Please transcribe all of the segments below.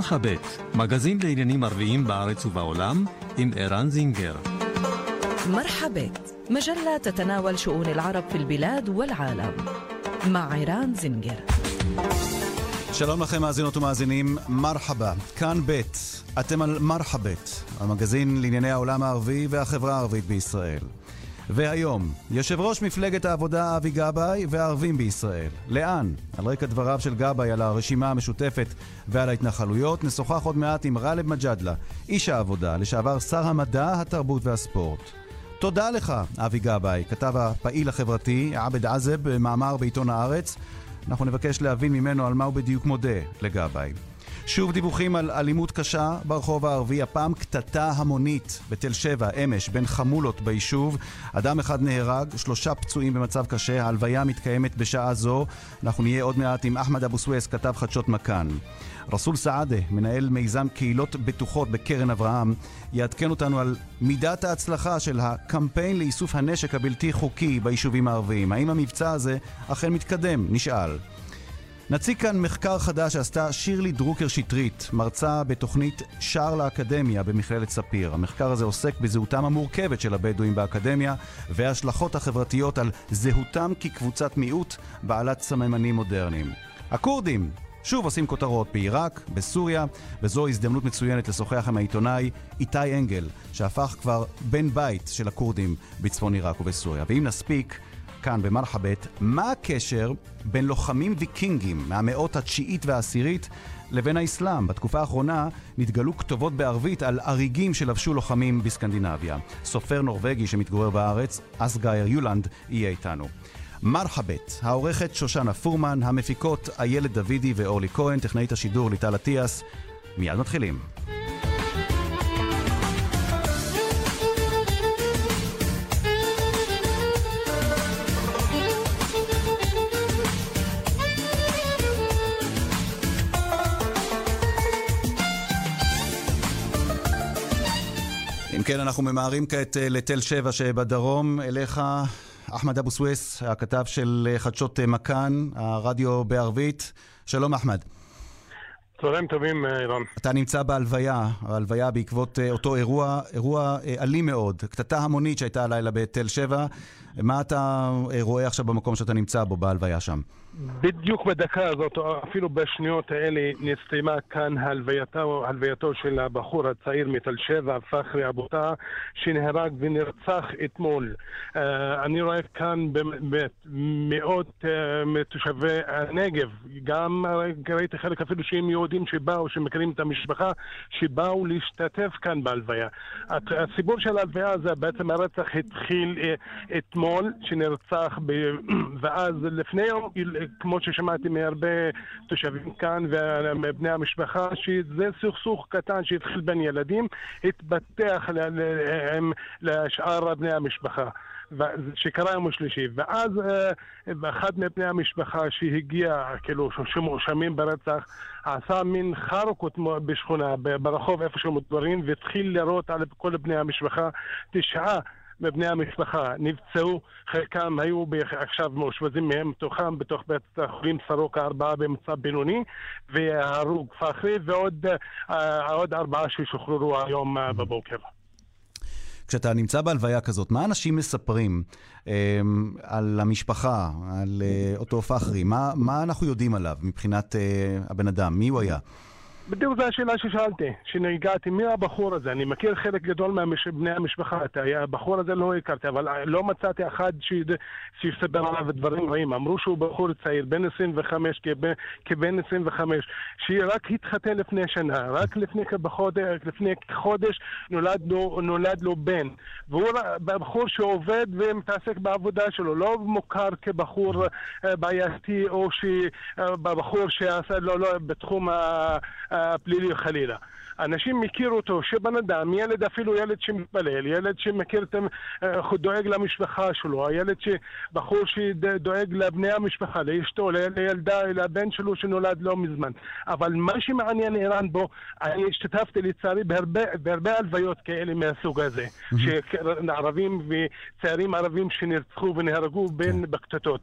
מרחבת, מגזין לעניינים ערביים בארץ ובעולם, עם ערן זינגר. مرحبت مجلة تتناول شؤون العرب في البلاد والعالم مع عيران زنجر שלום לכם מאזינות ומאזינים, מרחבה, כאן ב', אתם על מרחבת, המגזין לענייני העולם הערבי והחברה הערבית בישראל. והיום, יושב ראש מפלגת העבודה אבי גבאי והערבים בישראל. לאן? על רקע דבריו של גבאי על הרשימה המשותפת ועל ההתנחלויות, נשוחח עוד מעט עם גאלב מג'אדלה, איש העבודה, לשעבר שר המדע, התרבות והספורט. תודה לך, אבי גבאי, כתב הפעיל החברתי עבד עזב במאמר בעיתון הארץ. אנחנו נבקש להבין ממנו על מה הוא בדיוק מודה לגבאי. שוב דיווחים על אלימות קשה ברחוב הערבי, הפעם קטטה המונית בתל שבע, אמש, בין חמולות ביישוב. אדם אחד נהרג, שלושה פצועים במצב קשה, ההלוויה מתקיימת בשעה זו. אנחנו נהיה עוד מעט עם אחמד אבו סוויס, כתב חדשות מכאן. רסול סעדה, מנהל מיזם קהילות בטוחות בקרן אברהם, יעדכן אותנו על מידת ההצלחה של הקמפיין לאיסוף הנשק הבלתי חוקי ביישובים הערביים. האם המבצע הזה אכן מתקדם? נשאל. נציג כאן מחקר חדש שעשתה שירלי דרוקר שטרית, מרצה בתוכנית שער לאקדמיה במכללת ספיר. המחקר הזה עוסק בזהותם המורכבת של הבדואים באקדמיה וההשלכות החברתיות על זהותם כקבוצת מיעוט בעלת סממנים מודרניים. הכורדים שוב עושים כותרות בעיראק, בסוריה, וזו הזדמנות מצוינת לשוחח עם העיתונאי איתי אנגל, שהפך כבר בן בית של הכורדים בצפון עיראק ובסוריה. ואם נספיק, כאן במרחבת, מה הקשר בין לוחמים ויקינגים מהמאות התשיעית והעשירית לבין האסלאם? בתקופה האחרונה נתגלו כתובות בערבית על אריגים שלבשו לוחמים בסקנדינביה. סופר נורבגי שמתגורר בארץ, אסגייר יולנד, יהיה איתנו. מרחבת, העורכת שושנה פורמן, המפיקות איילת דוידי ואורלי כהן, טכנאית השידור ליטל אטיאס. מיד מתחילים. כן, אנחנו ממהרים כעת אה, לתל שבע שבדרום, אליך אחמד אבו סוויס, הכתב של אה, חדשות אה, מכאן, הרדיו בערבית. שלום אחמד. צהריים טובים, אירן. אתה נמצא בהלוויה, ההלוויה בעקבות אותו אירוע, אירוע אלים מאוד, קטטה המונית שהייתה הלילה בתל שבע. מה אתה רואה עכשיו במקום שאתה נמצא בו, בהלוויה שם? בדיוק בדקה הזאת, או אפילו בשניות האלה, נסתיימה כאן הלווייתו, הלווייתו של הבחור הצעיר מתל שבע, פחרי אבוטה, שנהרג ונרצח אתמול. Uh, אני רואה כאן באמת מאות uh, מתושבי הנגב, גם ראיתי חלק אפילו שהם יהודים שבאו, שמכירים את המשפחה, שבאו להשתתף כאן בהלוויה. הסיפור של ההלוויה הזה, בעצם הרצח התחיל uh, אתמול, שנרצח, ב... ואז לפני יום, כמו ששמעתי מהרבה תושבים כאן ובני המשפחה, שזה סכסוך קטן שהתחיל בין ילדים, התפתח לשאר בני המשפחה. שקרה יום השלישי, ואז אחד מבני המשפחה שהגיע, כאילו, שמואשמים ברצח, עשה מין חרקות בשכונה, ברחוב איפה שמתגוררים, והתחיל לירות על כל בני המשפחה. תשעה מבני המשפחה נפצעו, חלקם היו עכשיו מאושפזים מהם, מתוכם בתוך בית החולים סורוקה ארבעה במצב בינוני, והרוג פחרי ועוד uh, ארבעה ששוחררו היום uh, בבוקר. כשאתה נמצא בהלוויה כזאת, מה אנשים מספרים אה, על המשפחה, על אה, אותו פחרי? מה, מה אנחנו יודעים עליו מבחינת אה, הבן אדם? מי הוא היה? בדיוק זו השאלה ששאלתי, כשהגעתי, מי הבחור הזה? אני מכיר חלק גדול מבני המשפחה, את הבחור הזה לא הכרתי, אבל לא מצאתי אחד שיסבר עליו דברים רעים. אמרו שהוא בחור צעיר, בן 25, כבן, כבן 25, שרק התחתן לפני שנה, רק לפני כחודש, לפני חודש נולד לו, נולד לו בן. והוא בחור שעובד ומתעסק בעבודה שלו, לא מוכר כבחור אה, בעייתי או בחור שעשה, לא, לא, בתחום ה... آه، بليليو خليله אנשים מכירו אותו, שבן אדם, ילד אפילו ילד שמתפלל, ילד שמכיר את, אה, דואג למשפחה שלו, הילד בחור שדואג לבני המשפחה, לאשתו, לילדה, לבן שלו שנולד לא מזמן. אבל מה שמעניין איראן בו, אני השתתפתי לצערי בהרבה, בהרבה הלוויות כאלה מהסוג הזה, שערבים וצעירים ערבים שנרצחו ונהרגו בין כן. בקטטות.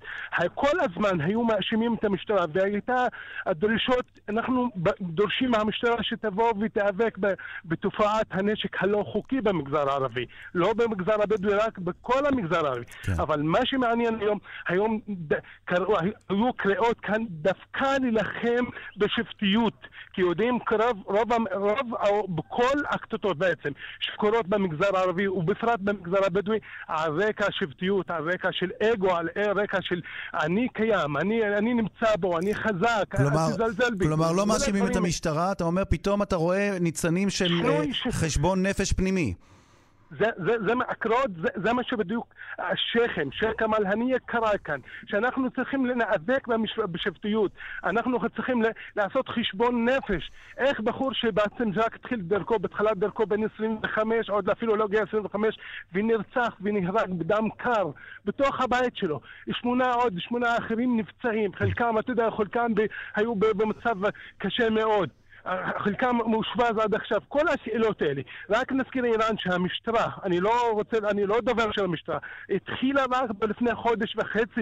כל הזמן היו מאשימים את המשטרה, והייתה הדרישות, אנחנו דורשים מהמשטרה שתבוא ותיאבק בתופעת הנשק הלא חוקי במגזר הערבי. לא במגזר הבדואי, רק בכל המגזר הערבי. כן. אבל מה שמעניין היום, היום ד... קראו, היו קריאות כאן דווקא להילחם בשבטיות. כי יודעים רוב, רוב, רוב, רוב בכל הקטטות בעצם שקורות במגזר הערבי ובפרט במגזר הבדואי על רקע שבטיות, על רקע של אגו, על רקע של אני קיים, אני, אני נמצא בו, אני חזק, כלומר, אל תזלזל בי. כלומר, לא מאשימים את המשטרה, אתה אומר פתאום אתה רואה ניצנים של uh, חשבון נפש פנימי. זה, זה, זה מעקרות, זה, זה מה שבדיוק השכם, שייח' אמל הנייה קרה כאן, שאנחנו צריכים להיאבק בשבטיות, אנחנו צריכים לעשות חשבון נפש. איך בחור שבעצם רק התחיל דרכו, בתחילת דרכו בין 25, עוד אפילו לא הגיע 25, ונרצח ונהרג בדם קר בתוך הבית שלו. שמונה עוד, שמונה אחרים נפצעים, חלקם, אתה יודע, חלקם היו במצב קשה מאוד. חלקם מאושפז עד עכשיו, כל השאלות האלה. רק נזכיר איראן שהמשטרה, אני לא רוצה, אני לא דובר של המשטרה, התחילה רק לפני חודש וחצי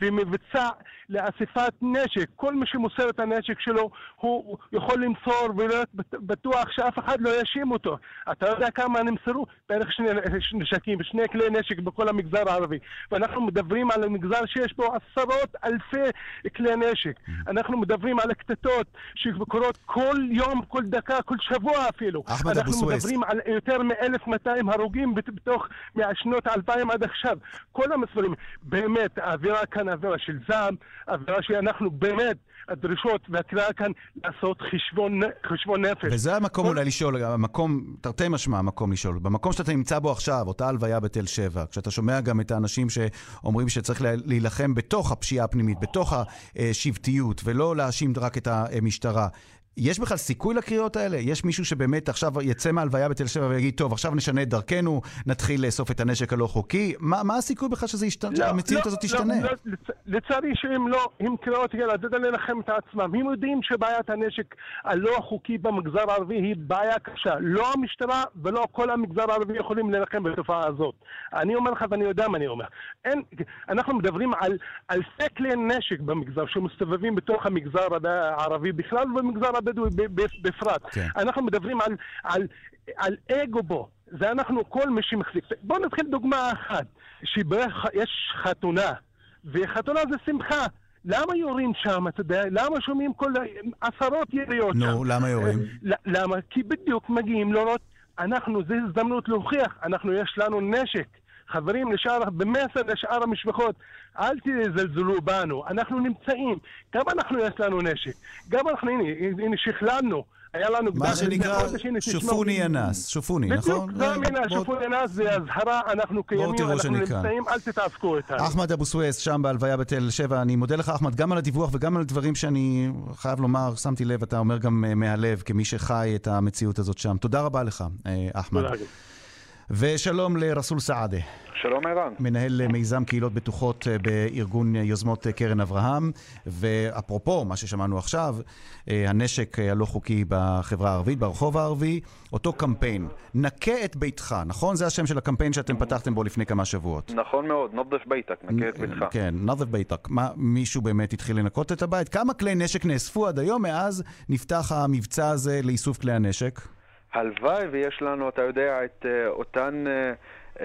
במבצע לאספת נשק. כל מי שמוסר את הנשק שלו, הוא יכול למסור ולהיות בטוח שאף אחד לא יאשים אותו. אתה יודע כמה נמסרו? בערך שני נשקים, שני כלי נשק בכל המגזר הערבי. ואנחנו מדברים על מגזר שיש בו עשרות אלפי כלי נשק. אנחנו מדברים על הקטטות שקורות כל יום, כל דקה, כל שבוע אפילו. אחמד אבו סוויס. אנחנו מדברים על יותר מ-1,200 הרוגים בתוך מהשנות האלפיים עד עכשיו. כל המספרים, באמת, האווירה כאן אווירה של זעם, אווירה שאנחנו באמת... הדרישות והקריאה כאן לעשות חשבון, חשבון נפש. וזה המקום כל... אולי לשאול, המקום, תרתי משמע המקום לשאול. במקום שאתה נמצא בו עכשיו, אותה הלוויה בתל שבע, כשאתה שומע גם את האנשים שאומרים שצריך להילחם בתוך הפשיעה הפנימית, בתוך השבטיות, ולא להאשים רק את המשטרה, יש בכלל סיכוי לקריאות האלה? יש מישהו שבאמת עכשיו יצא מהלוויה בתל שבע ויגיד, טוב, עכשיו נשנה את דרכנו, נתחיל לאסוף את הנשק הלא חוקי? מה, מה הסיכוי בכלל שזה ישתנה, לא, שהמציאות לא, הזאת לא, תשתנה? לא, לא, לצערי שהם לא, הם קריאות כאלה, יודע לנחם את עצמם. הם יודעים שבעיית הנשק הלא חוקי במגזר הערבי היא בעיה קשה. לא המשטרה ולא כל המגזר הערבי יכולים לנחם בתופעה הזאת. אני אומר לך ואני יודע מה אני אומר. אין, אנחנו מדברים על אלפי כלי נשק במגזר שמסתובבים בתוך המגזר הערבי בכלל ובמגזר הבדואי בפרט. כן. אנחנו מדברים על, על, על אגו בו. זה אנחנו, כל מי שמחזיק. בואו נתחיל דוגמה אחת, שיש חתונה, וחתונה זה שמחה. למה יורים שם, אתה יודע? למה שומעים כל עשרות יריות שם? נו, למה יורים? למה? כי בדיוק מגיעים לראות, אנחנו, זו הזדמנות להוכיח, אנחנו, יש לנו נשק. חברים, לשאר, במסר לשאר המשפחות, אל תזלזלו בנו, אנחנו נמצאים. גם אנחנו יש לנו נשק. גם אנחנו, הנה, הנה שכללנו. היה לנו... מה שנקרא שופוני אנס, שופוני, נכון? בדיוק, זו המילה, שופוני אנס זה אזהרה, אנחנו קיימים, אנחנו נמצאים, אל תתעסקו איתנו. אחמד אבו סוויס, שם בהלוויה בתל שבע, אני מודה לך, אחמד, גם על הדיווח וגם על דברים שאני חייב לומר, שמתי לב, אתה אומר גם אה, מהלב, כמי שחי את המציאות הזאת שם. תודה רבה לך, אה, אחמד. תודה. ושלום לרסול סעדה. שלום ערן. מנהל מיזם קהילות בטוחות אה, בארגון יוזמות קרן אברהם. ואפרופו מה ששמענו עכשיו, אה, הנשק הלא חוקי בחברה הערבית, ברחוב הערבי, אותו קמפיין, נקה את ביתך, נכון? זה השם של הקמפיין שאתם פתחתם בו לפני כמה שבועות. נכון מאוד, נודף ביתק, נקה את ביתך. כן, נודף ביתק. מה, מישהו באמת התחיל לנקות את הבית? כמה כלי נשק נאספו עד היום מאז נפתח המבצע הזה לאיסוף כלי הנשק? הלוואי ויש לנו, אתה יודע, את uh, אותן... Uh,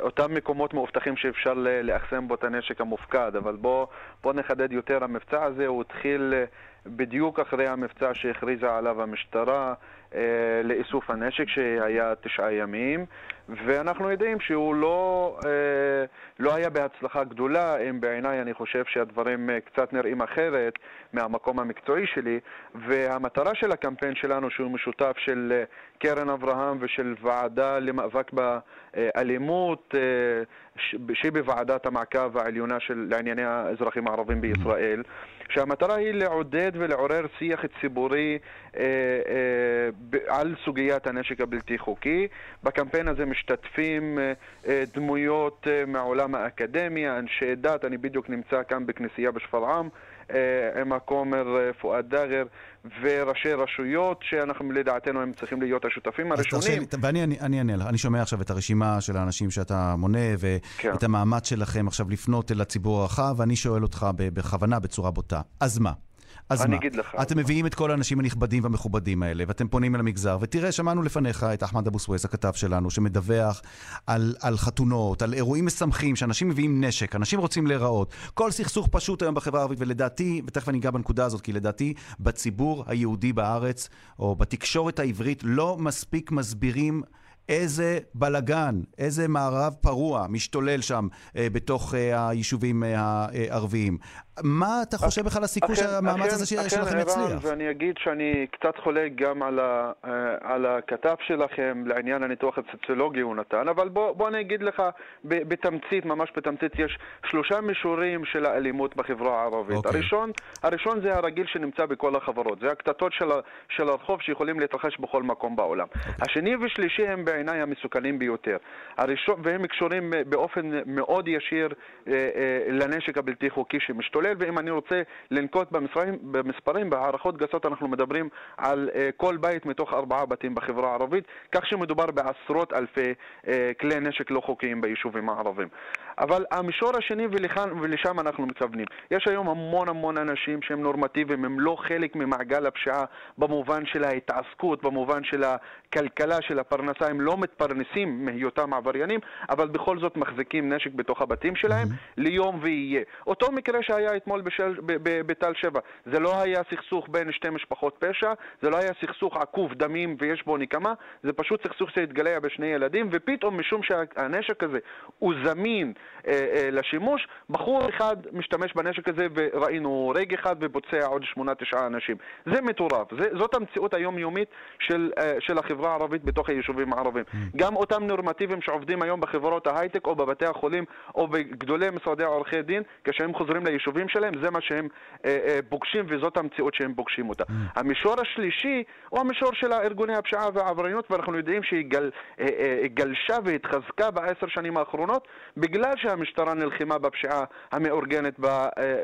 אותם מקומות מאובטחים שאפשר לאחסן בו את הנשק המופקד, אבל בואו בוא נחדד יותר, המבצע הזה הוא התחיל בדיוק אחרי המבצע שהכריזה עליו המשטרה אה, לאיסוף הנשק שהיה תשעה ימים ואנחנו יודעים שהוא לא, אה, לא היה בהצלחה גדולה, אם בעיניי אני חושב שהדברים אה, קצת נראים אחרת מהמקום המקצועי שלי והמטרה של הקמפיין שלנו שהוא משותף של קרן אברהם ושל ועדה למאבק באלימות שהיא בוועדת המעקב העליונה של לענייני האזרחים הערבים בישראל שהמטרה היא לעודד ולעורר שיח ציבורי אה, אה, על סוגיית הנשק הבלתי חוקי. בקמפיין הזה משתתפים אה, אה, דמויות אה, מעולם האקדמיה, אנשי דת, אני בדיוק נמצא כאן בכנסייה בשפרעם עם הכומר פואד דאגר וראשי רשויות שאנחנו לדעתנו הם צריכים להיות השותפים הראשונים. ואני אענה לך, אני שומע עכשיו את הרשימה של האנשים שאתה מונה ואת כן. המאמץ שלכם עכשיו לפנות אל הציבור הרחב, ואני שואל אותך בכוונה בצורה בוטה, אז מה? אז אני מה? אגיד לך. אתם מביאים את כל האנשים הנכבדים והמכובדים האלה, ואתם פונים אל המגזר, ותראה, שמענו לפניך את אחמד אבו סוויס, הכתב שלנו, שמדווח על, על חתונות, על אירועים משמחים, שאנשים מביאים נשק, אנשים רוצים להיראות. כל סכסוך פשוט היום בחברה הערבית, ולדעתי, ותכף אני אגע בנקודה הזאת, כי לדעתי, בציבור היהודי בארץ, או בתקשורת העברית, לא מספיק מסבירים איזה בלגן, איזה מערב פרוע משתולל שם אה, בתוך אה, היישובים אה, הערביים. מה אתה חושב בכלל הסיכוי שהמאמץ הזה אכן, שלכם ערן, יצליח? ואני אגיד שאני קצת חולק גם על, ה, אה, על הכתב שלכם לעניין הניתוח הסוציולוגי הוא נתן, אבל בוא, בוא אני אגיד לך ב- בתמצית, ממש בתמצית, יש שלושה מישורים של האלימות בחברה הערבית. אוקיי. הראשון, הראשון זה הרגיל שנמצא בכל החברות, זה הקטטות של, של הרחוב שיכולים להתרחש בכל מקום בעולם. השני ושלישי הם בעיניי המסוכנים ביותר. הראשון, והם קשורים באופן מאוד ישיר אה, אה, לנשק הבלתי חוקי שמשתולל, ואם אני רוצה לנקוט במספרים, במספרים בהערכות גסות אנחנו מדברים על אה, כל בית מתוך ארבעה בתים בחברה הערבית, כך שמדובר בעשרות אלפי אה, כלי נשק לא חוקיים ביישובים הערביים. אבל המישור השני, ולכאן, ולשם אנחנו מכוונים, יש היום המון המון אנשים שהם נורמטיביים, הם לא חלק ממעגל הפשיעה במובן של ההתעסקות, במובן של הכלכלה, של הפרנסה, הם לא מתפרנסים מהיותם עבריינים, אבל בכל זאת מחזיקים נשק בתוך הבתים שלהם ליום ויהיה. אותו מקרה שהיה אתמול בשל, ב, ב, בתל שבע, זה לא היה סכסוך בין שתי משפחות פשע, זה לא היה סכסוך עקוב דמים ויש בו נקמה, זה פשוט סכסוך שהתגלע בשני ילדים, ופתאום משום שהנשק הזה הוא זמין לשימוש, בחור אחד משתמש בנשק הזה וראינו הורג אחד ופוצע עוד שמונה תשעה אנשים. זה מטורף, זה, זאת המציאות היומיומית של, אה, של החברה הערבית בתוך היישובים הערביים. גם אותם נורמטיביים שעובדים היום בחברות ההייטק או בבתי החולים או בגדולי משרדי עורכי דין, כשהם חוזרים ליישובים שלהם, זה מה שהם אה, אה, פוגשים וזאת המציאות שהם פוגשים אותה. המישור השלישי הוא המישור של ארגוני הפשיעה והעבריינות, ואנחנו יודעים שהיא גל, אה, אה, גלשה והתחזקה בעשר שנים האחרונות בגלל שהמשטרה נלחמה בפשיעה המאורגנת אה,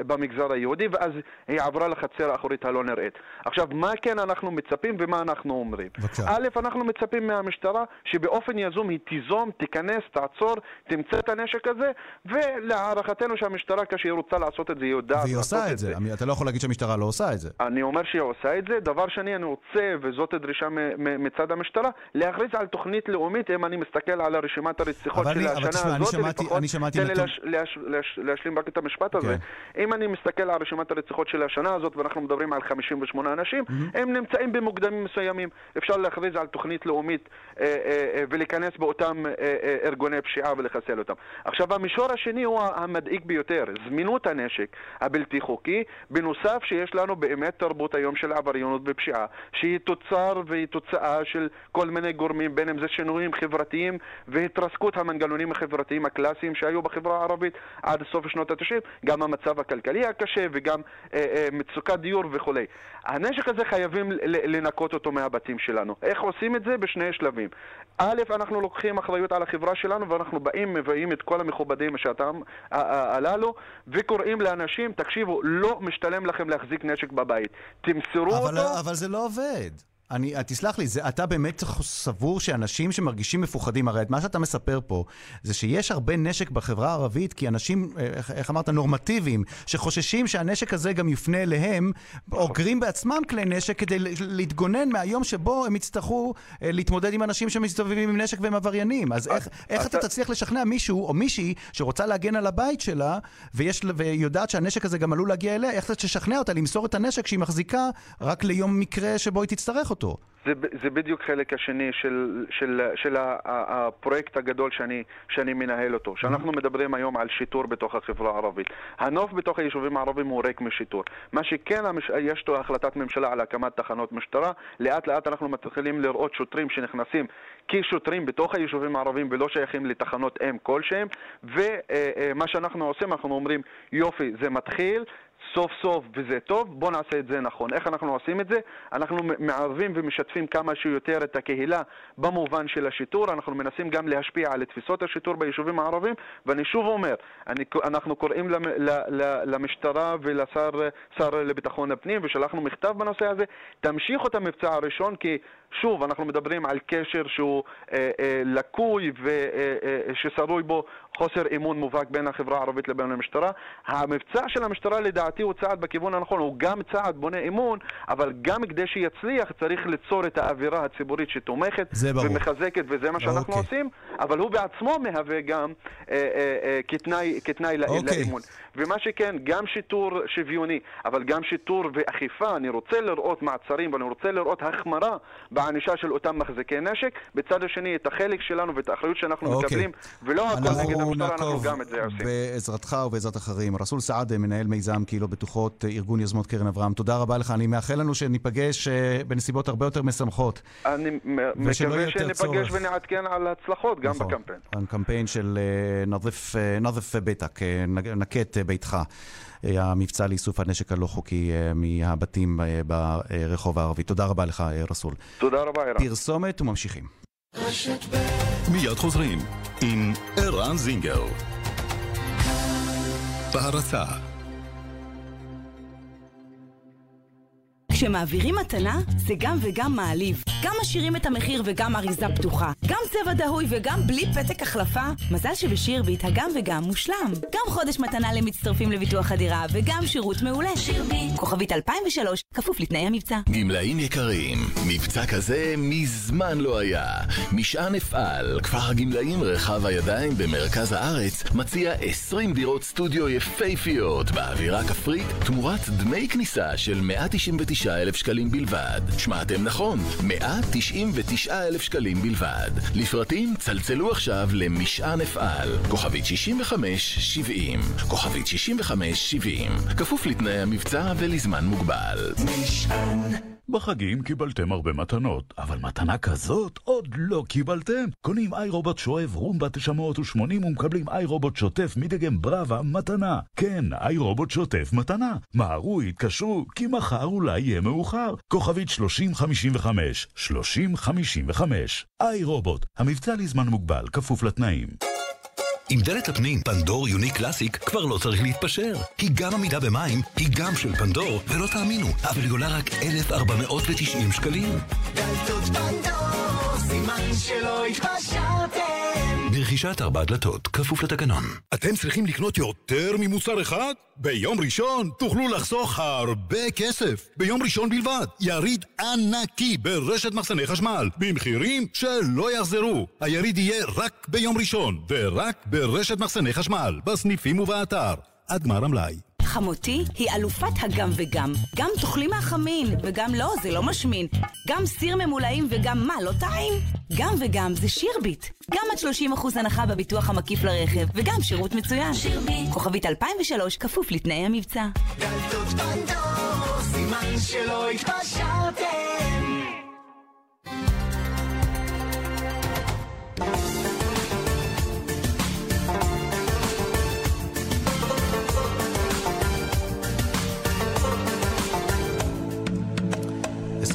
במגזר היהודי, ואז היא עברה לחצר האחורית הלא נראית. עכשיו, מה כן אנחנו מצפים ומה אנחנו אומרים? בבקשה. א', אנחנו מצפים מהמשטרה שבאופן יזום היא תיזום, תיכנס, תעצור, תמצא את הנשק הזה, ולהערכתנו שהמשטרה, כשהיא רוצה לעשות את זה, היא יודעת והיא לעשות עושה את זה. אתה לא יכול להגיד שהמשטרה לא עושה את זה. אני אומר שהיא עושה את זה. דבר שני, אני רוצה, וזאת דרישה מצד המשטרה, להכריז על תוכנית לאומית, אם אני מסתכל על רשימת הרציחות של אני- השנה הזאת, שמעתי- לפחות, שמעתי תן לי נתון- להש, להש, להש, להשלים רק את המשפט הזה. אם אני מסתכל על רשימת הרציחות של השנה הזאת, ואנחנו מדברים על 58 אנשים, הם נמצאים במוקדמים מסוימים. אפשר להכריז על תוכנית לאומית אה, אה, אה, ולהיכנס באותם אה, אה, ארגוני פשיעה ולחסל אותם. עכשיו, המישור השני הוא המדאיג ביותר, זמינות הנשק הבלתי חוקי, בנוסף שיש לנו באמת תרבות היום של עבריינות ופשיעה, שהיא תוצר והיא תוצאה של כל מיני גורמים, בין אם זה שינויים חברתיים והתרסקות המנגנונים החברתיים הקלאסיים שהיו בחברה הערבית עד סוף שנות ה-90, גם המצב הכלכלי הקשה וגם אה, אה, מצוקת דיור וכולי. הנשק הזה חייבים לנקות אותו מהבתים שלנו. איך עושים את זה? בשני שלבים. א', אנחנו לוקחים אחריות על החברה שלנו ואנחנו באים, מביאים את כל המכובדים שאתם הללו וקוראים לאנשים, תקשיבו, לא משתלם לכם להחזיק נשק בבית. תמסרו אבל, אותו. אבל זה לא עובד. אני, תסלח לי, זה, אתה באמת סבור שאנשים שמרגישים מפוחדים, הרי את מה שאתה מספר פה, זה שיש הרבה נשק בחברה הערבית, כי אנשים, איך, איך אמרת, נורמטיביים, שחוששים שהנשק הזה גם יופנה אליהם, אוגרים בעצמם כלי נשק כדי להתגונן מהיום שבו הם יצטרכו אה, להתמודד עם אנשים שמסתובבים עם נשק והם עבריינים. אז איך, איך אתה תצליח לשכנע מישהו או מישהי שרוצה להגן על הבית שלה, ויש, ויודעת שהנשק הזה גם עלול להגיע אליה, איך אתה תשכנע אותה למסור את הנשק שהיא מחזיקה רק ליום מקרה שבו היא תצטרך אותו? זה, ב- זה בדיוק חלק השני של, של, של ה- הפרויקט הגדול שאני, שאני מנהל אותו. שאנחנו מדברים היום על שיטור בתוך החברה הערבית. הנוף בתוך היישובים הערביים הוא ריק משיטור. מה שכן, המש... יש לו החלטת ממשלה על הקמת תחנות משטרה. לאט לאט אנחנו מתחילים לראות שוטרים שנכנסים כשוטרים בתוך היישובים הערביים ולא שייכים לתחנות אם כלשהם. ומה שאנחנו עושים, אנחנו אומרים, יופי, זה מתחיל. סוף סוף וזה טוב, בואו נעשה את זה נכון. איך אנחנו עושים את זה? אנחנו מערבים ומשתפים כמה שיותר את הקהילה במובן של השיטור, אנחנו מנסים גם להשפיע על תפיסות השיטור ביישובים הערביים, ואני שוב אומר, אני, אנחנו קוראים למ, ל, ל, למשטרה ולשר שר לביטחון הפנים ושלחנו מכתב בנושא הזה, תמשיכו את המבצע הראשון כי שוב, אנחנו מדברים על קשר שהוא אה, אה, לקוי וששרוי אה, אה, בו חוסר אמון מובהק בין החברה הערבית לבין המשטרה. המבצע של המשטרה לדעתי הוא צעד בכיוון הנכון, הוא גם צעד בונה אמון, אבל גם כדי שיצליח צריך ליצור את האווירה הציבורית שתומכת ומחזקת, וזה מה שאנחנו אוקיי. עושים, אבל הוא בעצמו מהווה גם אה, אה, אה, כתנאי, כתנאי אוקיי. לאמון. ומה שכן, גם שיטור שוויוני, אבל גם שיטור ואכיפה, אני רוצה לראות מעצרים ואני רוצה לראות החמרה בענישה של אותם מחזיקי נשק, בצד השני את החלק שלנו ואת האחריות שאנחנו אוקיי. מקבלים, ולא הכל נגד המשטרה, אנחנו גם את זה עושים. בעזרתך ובעזרת אחרים. רסול סעד, מנהל מיזם קהילות בטוחות, ארגון יוזמות קרן אברהם, תודה רבה לך. אני מאחל לנו שניפגש אה, בנסיבות הרבה יותר משמחות. אני מקווה שניפגש ונעדכן על ההצלחות גם נכון. בקמפיין. הקמפיין של אה, אה, ביתק, נקט ביתך. המבצע לאיסוף הנשק הלא חוקי מהבתים ברחוב הערבי. תודה רבה לך, רסול. תודה רבה, ערן. פרסומת וממשיכים. מיד חוזרים עם ערן זינגר. בהרצה כשמעבירים מתנה, זה גם וגם מעליב. גם משאירים את המחיר וגם אריזה פתוחה. גם צבע דהוי וגם בלי פתק החלפה. מזל שבשירביט הגם וגם מושלם. גם חודש מתנה למצטרפים לביטוח הדירה וגם שירות מעולה. שירביט. כוכבית 2003, כפוף לתנאי המבצע. גמלאים יקרים, מבצע כזה מזמן לא היה. משען אפעל, כפר הגמלאים רחב הידיים במרכז הארץ, מציע 20 דירות סטודיו יפייפיות באווירה כפרית תמורת דמי כניסה של 199 199,000 שקלים בלבד. שמעתם נכון, 199,000 שקלים בלבד. לפרטים צלצלו עכשיו למשען אפעל, כוכבית 6570, כוכבית 6570, כפוף לתנאי המבצע ולזמן מוגבל. משען בחגים קיבלתם הרבה מתנות, אבל מתנה כזאת עוד לא קיבלתם. קונים איי רובוט שואב רומבה 980 ומקבלים איי רובוט שוטף מדגם בראבה מתנה. כן, איי רובוט שוטף מתנה. מהרו, התקשרו, כי מחר אולי יהיה מאוחר. כוכבית 3055, 3055. איי רובוט, המבצע לזמן מוגבל, כפוף לתנאים. עם דלת הפנים פנדור יוני קלאסיק כבר לא צריך להתפשר. היא גם עמידה במים, היא גם של פנדור, ולא תאמינו, אבל היא עולה רק 1,490 שקלים. דלתות פנדור, סימן שלא התפשרתם. ברכישת ארבע דלתות, כפוף לתקנון. אתם צריכים לקנות יותר ממוצר אחד? ביום ראשון תוכלו לחסוך הרבה כסף. ביום ראשון בלבד, יריד ענקי ברשת מחסני חשמל, במחירים שלא יחזרו. היריד יהיה רק ביום ראשון, ורק ברשת מחסני חשמל, בסניפים ובאתר. עד גמר המלאי. חמותי היא אלופת הגם וגם. גם תאכלי מהחמין, וגם לא, זה לא משמין. גם סיר ממולאים וגם מה, לא טעים? גם וגם זה שירביט. גם עד 30% הנחה בביטוח המקיף לרכב, וגם שירות מצוין. שירביט. כוכבית 2003, כפוף לתנאי המבצע. דלתות בנדור, סימן שלא התפשרתם.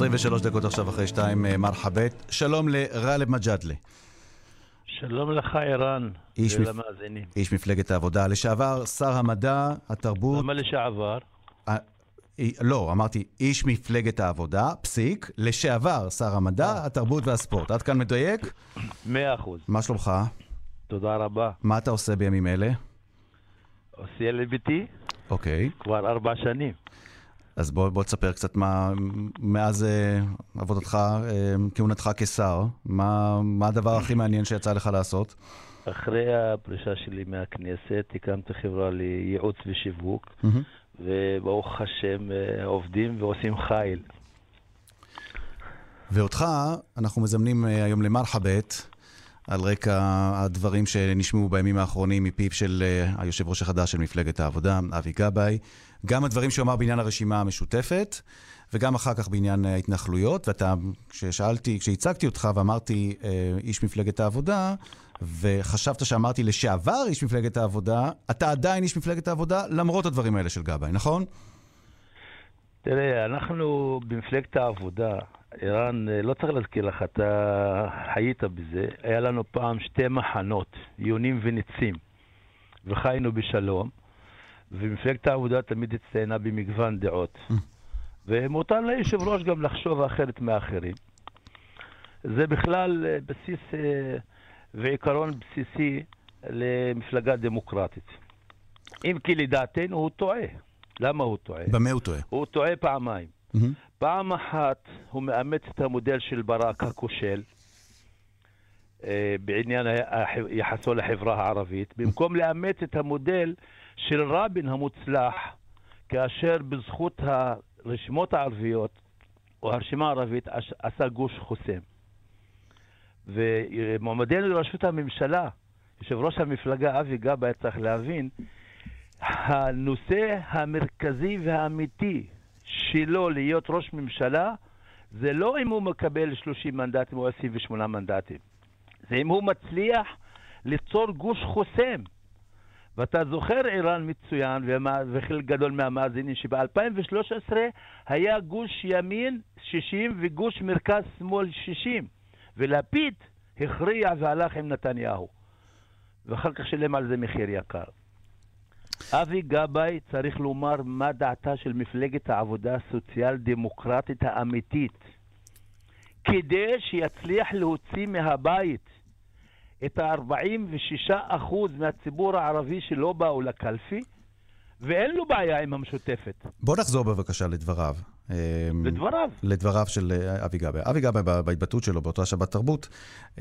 23 דקות עכשיו אחרי שתיים, אה, מרחבת. שלום לגאלב מג'אדלה. שלום לך, ערן, ולמאזינים. מפ... איש מפלגת העבודה, לשעבר שר המדע, התרבות... למה לשעבר? 아, לא, אמרתי איש מפלגת העבודה, פסיק, לשעבר שר המדע, אה. התרבות והספורט. עד כאן מדייק? מאה אחוז. מה שלומך? תודה רבה. מה אתה עושה בימים אלה? עושה ילד ביתי. אוקיי. כבר ארבע שנים. אז בוא, בוא תספר קצת מה, מאז uh, עבודתך, uh, כהונתך כשר, מה, מה הדבר הכי מעניין שיצא לך לעשות? אחרי הפרישה שלי מהכנסת, הקמתי חברה לייעוץ ושיווק, mm-hmm. וברוך השם uh, עובדים ועושים חיל. ואותך אנחנו מזמנים היום למרחבת, על רקע הדברים שנשמעו בימים האחרונים מפיו של היושב ראש החדש של מפלגת העבודה, אבי גבאי. גם הדברים שהוא אמר בעניין הרשימה המשותפת, וגם אחר כך בעניין ההתנחלויות. ואתה, כששאלתי, כשהצגתי אותך ואמרתי אה, איש מפלגת העבודה, וחשבת שאמרתי לשעבר איש מפלגת העבודה, אתה עדיין איש מפלגת העבודה, למרות הדברים האלה של גבאי, נכון? תראה, אנחנו במפלגת העבודה, ערן, אה, לא צריך להזכיר לך, אתה חיית בזה. היה לנו פעם שתי מחנות, יונים וניצים, וחיינו בשלום. ומפלגת העבודה תמיד הצטיינה במגוון דעות. Mm. ומותר ליושב ראש גם לחשוב אחרת מאחרים. זה בכלל אה, בסיס אה, ועיקרון בסיסי למפלגה דמוקרטית. אם כי לדעתנו הוא טועה. למה הוא טועה? במה הוא טועה? הוא טועה פעמיים. מהמם. פעם אחת הוא מאמץ את המודל של ברק הכושל אה, בעניין יחסו לחברה הערבית, במקום לאמץ את המודל של רבין המוצלח, כאשר בזכות הרשימות הערביות, או הרשימה הערבית, עש- עשה גוש חוסם. ומועמדנו לראשות הממשלה, יושב ראש המפלגה אבי גבאי צריך להבין, הנושא המרכזי והאמיתי שלו להיות ראש ממשלה זה לא אם הוא מקבל 30 מנדטים או 28 מנדטים, זה אם הוא מצליח ליצור גוש חוסם. ואתה זוכר, איראן מצוין, וחלק גדול מהמאזינים, שב-2013 היה גוש ימין 60 וגוש מרכז-שמאל 60, ולפיד הכריע והלך עם נתניהו. ואחר כך שילם על זה מחיר יקר. אבי גבאי צריך לומר מה דעתה של מפלגת העבודה הסוציאל-דמוקרטית האמיתית, כדי שיצליח להוציא מהבית את ה-46% מהציבור הערבי שלא באו לקלפי, ואין לו בעיה עם המשותפת. בוא נחזור בבקשה לדבריו. אה, לדבריו. לדבריו של אה, אבי גבאי. אבי גבאי בהתבטאות שלו באותה שבת תרבות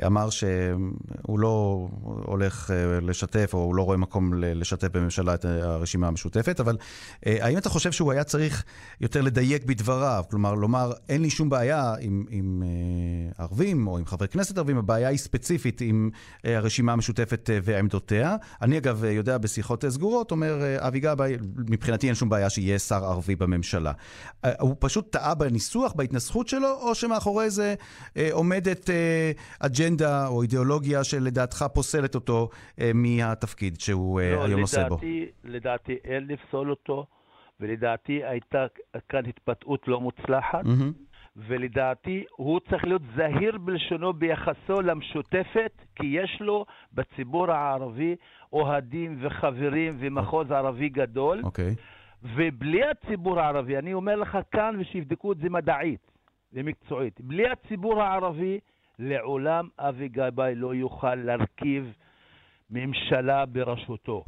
אמר שהוא לא הולך אה, לשתף, או הוא לא רואה מקום לשתף בממשלה את אה, הרשימה המשותפת, אבל האם אתה חושב שהוא היה צריך יותר לדייק בדבריו? כלומר, לומר, אין לי שום בעיה עם, עם ערבים או עם חברי כנסת ערבים, הבעיה היא ספציפית עם הרשימה המשותפת ועמדותיה. אני אגב יודע בשיחות סגורות, אומר אבי גבאי, מבחינתי אין שום בעיה שיהיה שר ערבי בממשלה. הוא פשוט טעה בניסוח, בהתנסחות שלו, או שמאחורי זה אה, עומדת אה, אג'נדה או אידיאולוגיה שלדעתך פוסלת אותו אה, מהתפקיד שהוא אה, לא, היום נושא בו? לדעתי, אין לפסול אותו, ולדעתי הייתה כאן התבטאות לא מוצלחת, מהמם. ולדעתי הוא צריך להיות זהיר בלשונו ביחסו למשותפת, כי יש לו בציבור הערבי אוהדים וחברים ומחוז ערבי גדול, אוקיי. ובלי הציבור הערבי, אני אומר לך כאן ושיבדקו את זה מדעית ומקצועית, בלי הציבור הערבי, לעולם אבי גבאי לא יוכל להרכיב ממשלה בראשותו.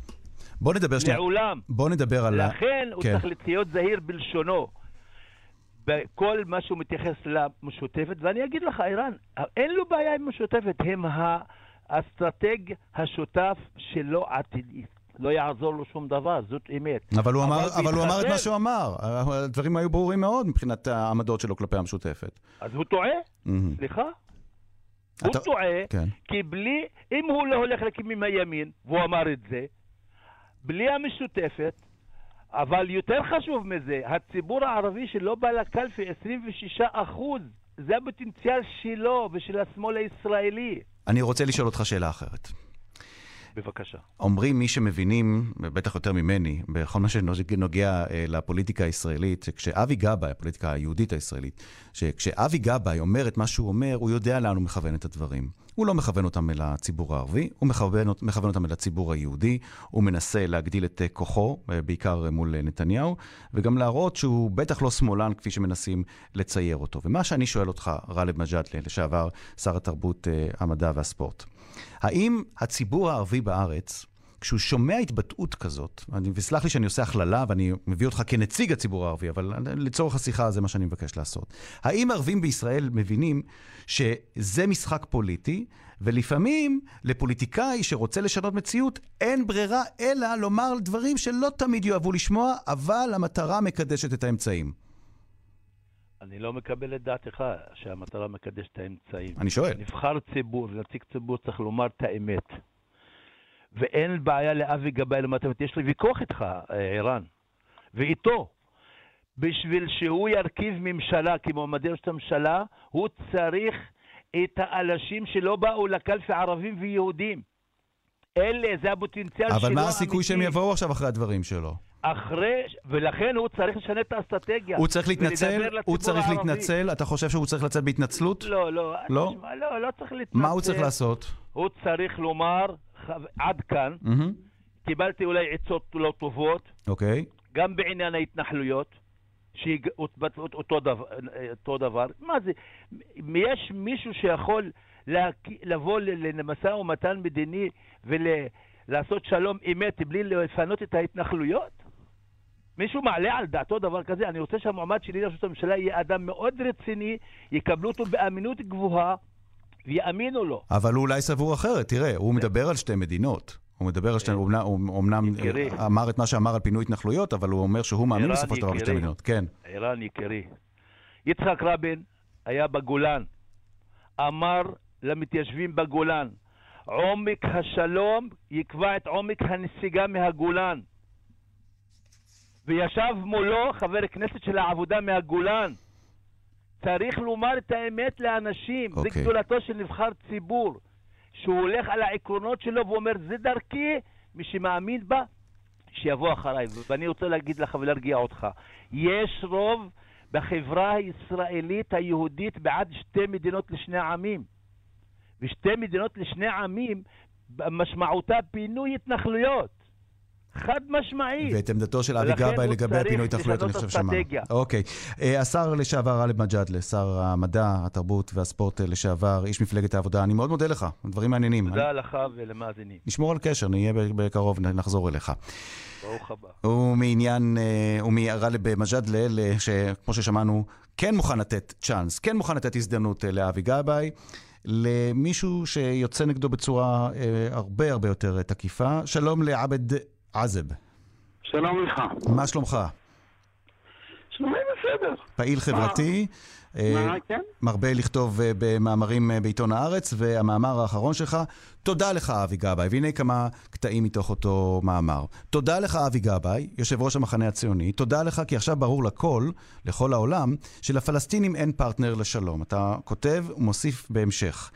בוא נדבר שנייה. לעולם. בוא נדבר על... ה- לכן הוא כן. צריך להיות זהיר בלשונו. בכל מה שהוא מתייחס למשותפת, ואני אגיד לך, איראן, אין לו בעיה עם משותפת, הם האסטרטג השותף שלו עתידי. לא יעזור לו שום דבר, זאת אמת. אבל הוא אמר, אבל הוא אמר את מה שהוא אמר. הדברים היו ברורים מאוד מבחינת העמדות שלו כלפי המשותפת. אז הוא טועה? מהמם. סליחה? הוא אתה- טועה, כן. כי בלי, אם הוא לא הולך להקים עם הימין, והוא אמר את זה, בלי המשותפת, אבל יותר חשוב מזה, הציבור הערבי שלא בא לקלפי, 26 אחוז, זה הפוטנציאל שלו ושל השמאל הישראלי. אני רוצה לשאול אותך שאלה אחרת. בבקשה. אומרים מי שמבינים, בטח יותר ממני, בכל מה שנוגע אה, לפוליטיקה הישראלית, שכשאבי גבאי, הפוליטיקה היהודית הישראלית, שכשאבי גבאי אומר את מה שהוא אומר, הוא יודע לאן הוא מכוון את הדברים. הוא לא מכוון אותם אל הציבור הערבי, הוא מכוון, מכוון אותם אל הציבור היהודי, הוא מנסה להגדיל את אה, כוחו, אה, בעיקר מול נתניהו, וגם להראות שהוא בטח לא שמאלן כפי שמנסים לצייר אותו. ומה שאני שואל אותך, גאלב מג'אדלה, לשעבר שר התרבות, המדע והספורט, האם הציבור הערבי בארץ, כשהוא שומע התבטאות כזאת, אני, וסלח לי שאני עושה הכללה ואני מביא אותך כנציג הציבור הערבי, אבל לצורך השיחה זה מה שאני מבקש לעשות. האם ערבים בישראל מבינים שזה משחק פוליטי, ולפעמים לפוליטיקאי שרוצה לשנות מציאות, אין ברירה אלא לומר דברים שלא תמיד יאהבו לשמוע, אבל המטרה מקדשת את האמצעים. אני לא מקבל את דעתך שהמטרה מקדשת את האמצעים. אני שואל. נבחר ציבור, נציג ציבור צריך לומר את האמת. ואין בעיה לאבי גבאי למטרת, יש לי ויכוח איתך, אה, ערן, ואיתו. בשביל שהוא ירכיב ממשלה כמועמדי ראש הממשלה, הוא צריך את האנשים שלא באו לקלפי ערבים ויהודים. אלה, זה הפוטנציאל שלו אבל מה האמיתי. הסיכוי שהם יבואו עכשיו אחרי הדברים שלו? אחרי, ולכן הוא צריך לשנות את האסטרטגיה. הוא צריך להתנצל? הוא צריך הערבי. להתנצל? אתה חושב שהוא צריך לצאת בהתנצלות? לא, לא. לא? תשמע, לא, לא צריך להתנצל. מה הוא צריך לעשות? הוא צריך לומר, "ח- עד כאן, מהמם. קיבלתי אולי עצות לא טובות, אוקיי. גם בעניין ההתנחלויות. שמתבצעות אותו דבר, אותו דבר. מה זה? יש מישהו שיכול לבוא למשא ומתן מדיני ולעשות שלום אמת בלי לפנות את ההתנחלויות? מישהו מעלה על דעתו דבר כזה? אני רוצה שהמועמד שלי לראשות הממשלה יהיה אדם מאוד רציני, יקבלו אותו באמינות גבוהה ויאמינו לו. אבל הוא אולי סבור אחרת, תראה, הוא מדבר על שתי מדינות. הוא מדבר על שתי, הוא אמנם אמר את מה שאמר על פינוי התנחלויות, אבל הוא אומר שהוא מאמין בסופו של דבר בשתי מדינות. כן. ערן יקירי, יצחק רבין היה בגולן, אמר למתיישבים בגולן, עומק השלום יקבע את עומק הנסיגה מהגולן. וישב מולו חבר כנסת של העבודה מהגולן. צריך לומר את האמת לאנשים, okay. זה אוקיי. גדולתו של נבחר ציבור. שהוא הולך על העקרונות שלו ואומר, זה דרכי, מי שמאמין בה, שיבוא אחריי. ואני רוצה להגיד לך ולהרגיע אותך, יש רוב בחברה הישראלית היהודית בעד שתי מדינות לשני עמים. ושתי מדינות לשני עמים, משמעותה פינוי התנחלויות. חד משמעית. ואת עמדתו של אבי גבאי לגבי הפינוי התנחלויות, אני חושב שמענו. אוקיי. אה, השר לשעבר גאלב מג'אדלה, שר המדע, התרבות והספורט לשעבר, איש מפלגת העבודה, אני מאוד מודה לך, דברים מעניינים. תודה לך ולמאזינים. נשמור על קשר, נהיה בקרוב, נחזור אליך. ברוך הבא. הוא מעניין, אה, הוא מגאלב מג'אדלה, שכמו ששמענו, כן מוכן לתת צ'אנס, כן מוכן לתת הזדמנות אה, לאבי גבאי. למישהו שיוצא נגדו בצורה אה, הרבה הרבה יותר תקיפה. שלום לעבד עזב. שלום לך. מה שלומך? שלומי בסדר. פעיל חברתי. מה, אה, כן? מרבה לכתוב אה, במאמרים אה, בעיתון הארץ, והמאמר האחרון שלך, תודה לך אבי גבאי, והנה כמה קטעים מתוך אותו מאמר. תודה לך אבי גבאי, יושב ראש המחנה הציוני, תודה לך כי עכשיו ברור לכל, לכל העולם, שלפלסטינים אין פרטנר לשלום. אתה כותב ומוסיף בהמשך.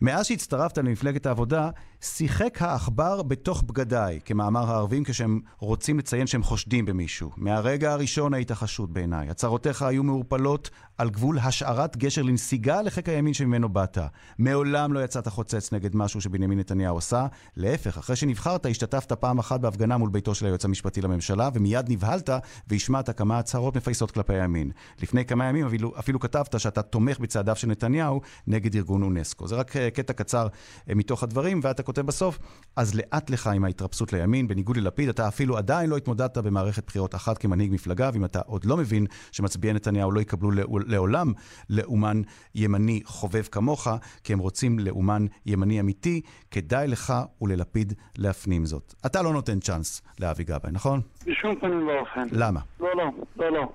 מאז שהצטרפת למפלגת העבודה, שיחק העכבר בתוך בגדיי, כמאמר הערבים כשהם רוצים לציין שהם חושדים במישהו. מהרגע הראשון היית חשוד בעיניי. הצהרותיך היו מעורפלות על גבול השארת גשר לנסיגה לחיק הימין שממנו באת. מעולם לא יצאת חוצץ נגד משהו שבנימין נתניהו עושה. להפך, אחרי שנבחרת, השתתפת פעם אחת בהפגנה מול ביתו של היועץ המשפטי לממשלה, ומיד נבהלת והשמעת כמה הצהרות מפייסות כלפי הימין. לפני כמה ימים אפילו, אפילו כתבת שאתה תומך בצעדיו של נתניהו נגד ארגון אונסקו. זה רק uh, קטע קצר uh, מתוך הדברים, ואתה כותב בסוף, אז לאט לך עם ההתרפסות לימין, בניגוד ללפיד, אתה אפילו עדיין לא התמודדת במערכת בחירות אחת כמנהיג מפלגה, ואם אתה עוד לא מבין שמצביעי נתניהו לא יקבלו לעולם לאומן ימני חובב כמוך, כי הם רוצים לאומן ימני אמיתי, כדאי לך וללפיד להפנים זאת. אתה לא נותן צ'אנס לאבי גבאי, נכון? בשום פנים ואופן. למה? לא, לא, לא, לא.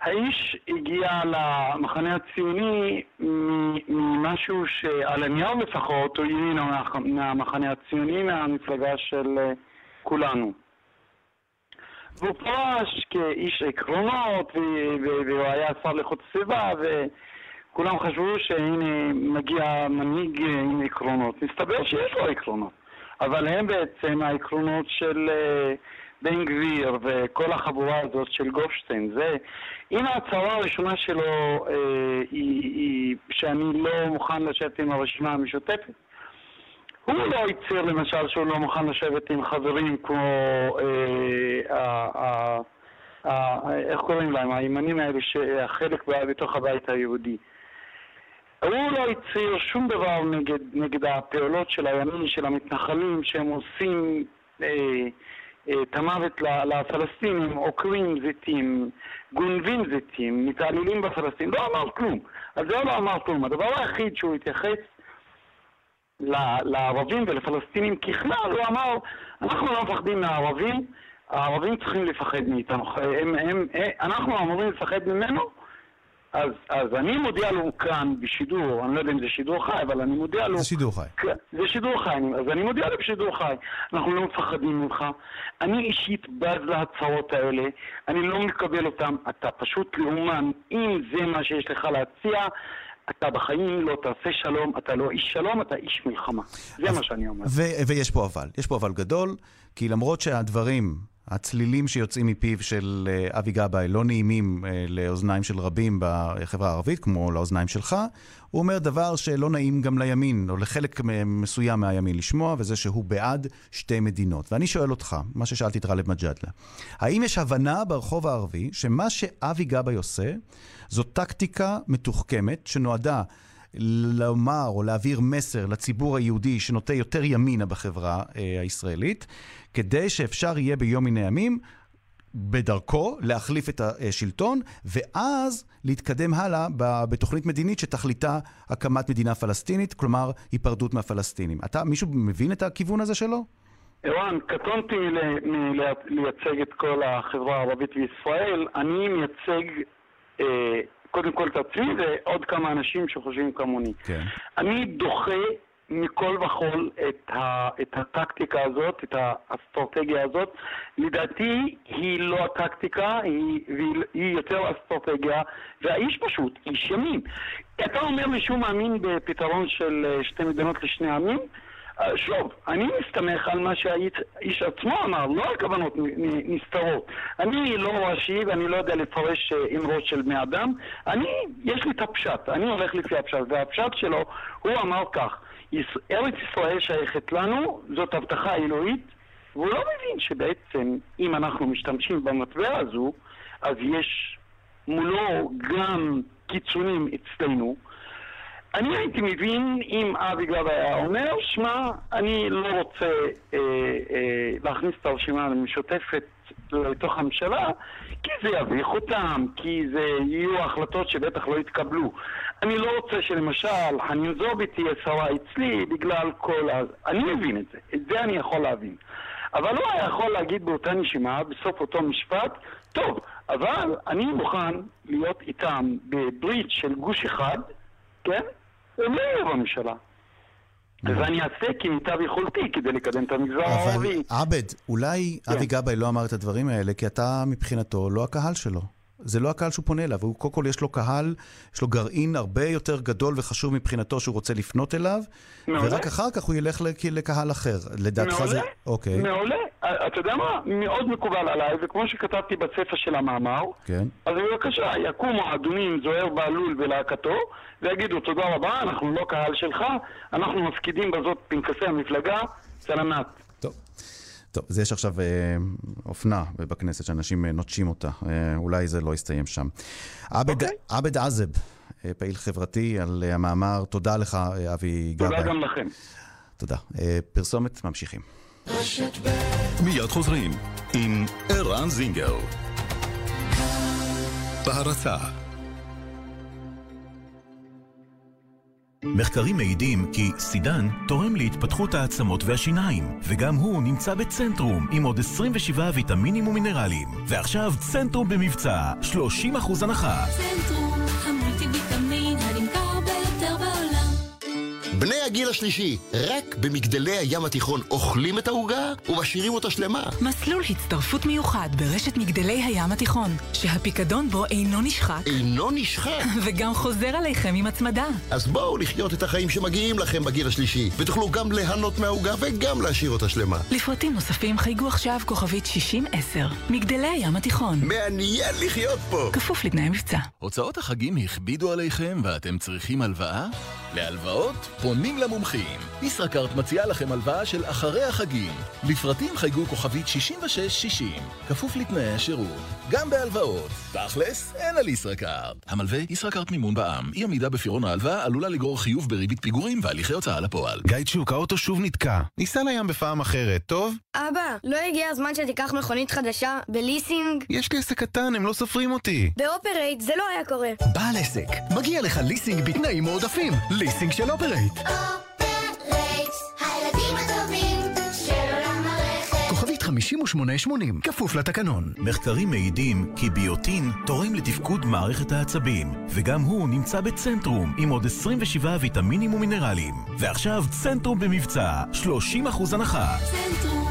האיש הגיע למחנה הציוני ממשהו שעל הנייר לפחות הוא הבין מהמחנה הציוני, מהמפלגה של אה, כולנו. והוא פרש כאיש עקרונות, והוא היה שר לחוץ סביבה, וכולם חשבו שהנה מגיע מנהיג עם עקרונות. מסתבר שיש לו עקרונות, אבל הם בעצם העקרונות של... Uh, בן גביר וכל החבורה הזאת של גופשטיין, זה, אם ההצהרה הראשונה שלו אה, היא, היא שאני לא מוכן לשבת עם הרשימה המשותפת, הוא לא הצהיר למשל שהוא לא מוכן לשבת עם חברים כמו, אה, אה, אה, אה, איך קוראים להם, הימנים האלה, שהחלק בתוך הבית היהודי. הוא לא הצהיר שום דבר נגד, נגד הפעולות של הימין, של המתנחלים, שהם עושים אה, את המוות לפלסטינים, עוקרים זיתים, גונבים זיתים, מתעללים בפלסטינים, לא אמר כלום. על זה לא אמר כלום. הדבר היחיד שהוא התייחס לערבים ולפלסטינים ככלל, הוא אמר, אנחנו לא מפחדים מהערבים, הערבים צריכים לפחד מאיתנו. הם, הם, הם, אנחנו אמורים לפחד ממנו, אז, אז אני מודיע לו כאן בשידור, אני לא יודע אם זה שידור חי, אבל אני מודיע לו... זה שידור חי. זה שידור חי, אז אני מודיע לו בשידור חי. אנחנו לא מפחדים ממך. אני אישית בז להצהרות האלה, אני לא מקבל אותן. אתה פשוט לאומן, אם זה מה שיש לך להציע, אתה בחיים לא תעשה שלום, אתה לא איש שלום, אתה איש מלחמה. זה אז, מה שאני אומר. ויש פה אבל, יש פה אבל גדול, כי למרות שהדברים... הצלילים שיוצאים מפיו של אה, אבי גבאי לא נעימים אה, לאוזניים של רבים בחברה הערבית, כמו לאוזניים שלך. הוא אומר דבר שלא נעים גם לימין, או לחלק מסוים מהימין לשמוע, וזה שהוא בעד שתי מדינות. ואני שואל אותך, מה ששאלתי את גאלב מג'אדלה, האם יש הבנה ברחוב הערבי שמה שאבי גבאי עושה, זו טקטיקה מתוחכמת שנועדה לומר או להעביר מסר לציבור היהודי שנוטה יותר ימינה בחברה אה, הישראלית, כדי שאפשר יהיה ביום מן הימים בדרכו להחליף את השלטון, ואז להתקדם הלאה בתוכנית מדינית שתכליתה הקמת מדינה פלסטינית, כלומר היפרדות מהפלסטינים. אתה, מישהו מבין את הכיוון הזה שלו? ערן, קטונתי לייצג את כל החברה הערבית בישראל. אני מייצג אה, קודם כל את עצמי ועוד כמה אנשים שחושבים כמוני. כן. אני דוחה מכל וכול את, ה, את הטקטיקה הזאת, את האסטרטגיה הזאת. לדעתי היא לא הטקטיקה, היא, היא יותר אסטרטגיה, והאיש פשוט, איש ימין. אתה אומר לי שהוא מאמין בפתרון של אה, שתי מדינות לשני עמים? אה, שוב, אני מסתמך על מה שהאיש עצמו אמר, לא על כוונות נסתרות. אני לא ראשי ואני לא יודע לפרש אה, אמרות של בני אדם. אני, יש לי את הפשט, אני הולך לפי הפשט, והפשט שלו, הוא אמר כך: ארץ ישראל שייכת לנו, זאת הבטחה אלוהית, והוא לא מבין שבעצם אם אנחנו משתמשים במטבע הזו, אז יש מולו גם קיצונים אצלנו. אני הייתי מבין אם אבי גב היה אומר, שמע, אני לא רוצה אה, אה, להכניס את הרשימה המשותפת לתוך הממשלה, כי זה יביך אותם, כי זה יהיו החלטות שבטח לא יתקבלו. אני לא רוצה שלמשל חנין זועבי תהיה שרה אצלי בגלל כל ה... אני מבין את זה, את זה אני יכול להבין. אבל הוא היה יכול להגיד באותה נשימה, בסוף אותו משפט, טוב, אבל אני מוכן להיות איתם בברית של גוש אחד, כן? הם לא יהיו בממשלה. ואני אעשה כמיטב יכולתי כדי לקדם את המגזר הערבי. אבל עבד, אולי כן. אבי גבאי לא אמר את הדברים האלה, כי אתה מבחינתו לא הקהל שלו. זה לא הקהל שהוא פונה אליו, הוא קודם כל יש לו קהל, יש לו גרעין הרבה יותר גדול וחשוב מבחינתו שהוא רוצה לפנות אליו, מעולה. ורק אחר כך הוא ילך לקהל אחר. לדעתך זה... אוקיי. מעולה. אה, אתה יודע מה? מאוד מקובל עליי, וכמו שכתבתי בספר של המאמר, כן. אז בבקשה, יקומו האדונים זוהיר בהלול ולהקתו, ויגידו תודה רבה, אנחנו לא קהל שלך, אנחנו מפקידים בזאת פנקסי המפלגה, סלמת. טוב, אז יש עכשיו אה, אופנה בכנסת שאנשים אה, נוטשים אותה. אה, אולי זה לא יסתיים שם. עבד, okay. אוקיי. עבד עזב, אה, פעיל חברתי, על אה, המאמר. תודה לך, אה, אבי גבאי. תודה גם לכם. תודה. אה, פרסומת, ממשיכים. מיד חוזרים עם ערן זינגר. בהרצה מחקרים מעידים כי סידן תורם להתפתחות העצמות והשיניים, וגם הוא נמצא בצנטרום עם עוד 27 ויטמינים ומינרלים. ועכשיו צנטרום במבצע, 30% הנחה. צנטרום, בני הגיל השלישי, רק במגדלי הים התיכון אוכלים את העוגה ומשאירים אותה שלמה. מסלול הצטרפות מיוחד ברשת מגדלי הים התיכון, שהפיקדון בו אינו נשחק. אינו נשחק? וגם חוזר עליכם עם הצמדה. אז בואו לחיות את החיים שמגיעים לכם בגיל השלישי, ותוכלו גם ליהנות מהעוגה וגם להשאיר אותה שלמה. לפרטים נוספים חייגו עכשיו כוכבית 6010. מגדלי הים התיכון. מעניין לחיות פה! כפוף לתנאי מבצע. הוצאות החגים הכבידו עליכם ואתם צריכים הלוואה? להלוואות פונים למומחים. ישראכרט מציעה לכם הלוואה של אחרי החגים. לפרטים חייגו כוכבית 6660, כפוף לתנאי השירות. גם בהלוואות. תכלס, אין על ישראכרט. המלווה ישראכרט מימון בע"מ. אי עמידה בפירעון ההלוואה עלולה לגרור חיוב בריבית פיגורים והליכי הוצאה לפועל. גיא צ'וק, האוטו שוב נתקע. ניסע לים בפעם אחרת, טוב? אבא, לא הגיע הזמן שתיקח מכונית חדשה בליסינג? יש לי עסק קטן, הם לא סופרים אותי. באופרייט זה לא היה קורה. בעל עסק, מגיע לך ליסינג בתנאים מועדפים. ליסינג של אופרייט. אופרייט, הילדים הטובים של עולם הרכב. כוכבית 5880, כפוף לתקנון. מחקרים מעידים כי ביוטין תורם לתפקוד מערכת העצבים, וגם הוא נמצא בצנטרום עם עוד 27 ויטמינים ומינרלים. ועכשיו צנטרום במבצע, 30% הנחה. צנטרום,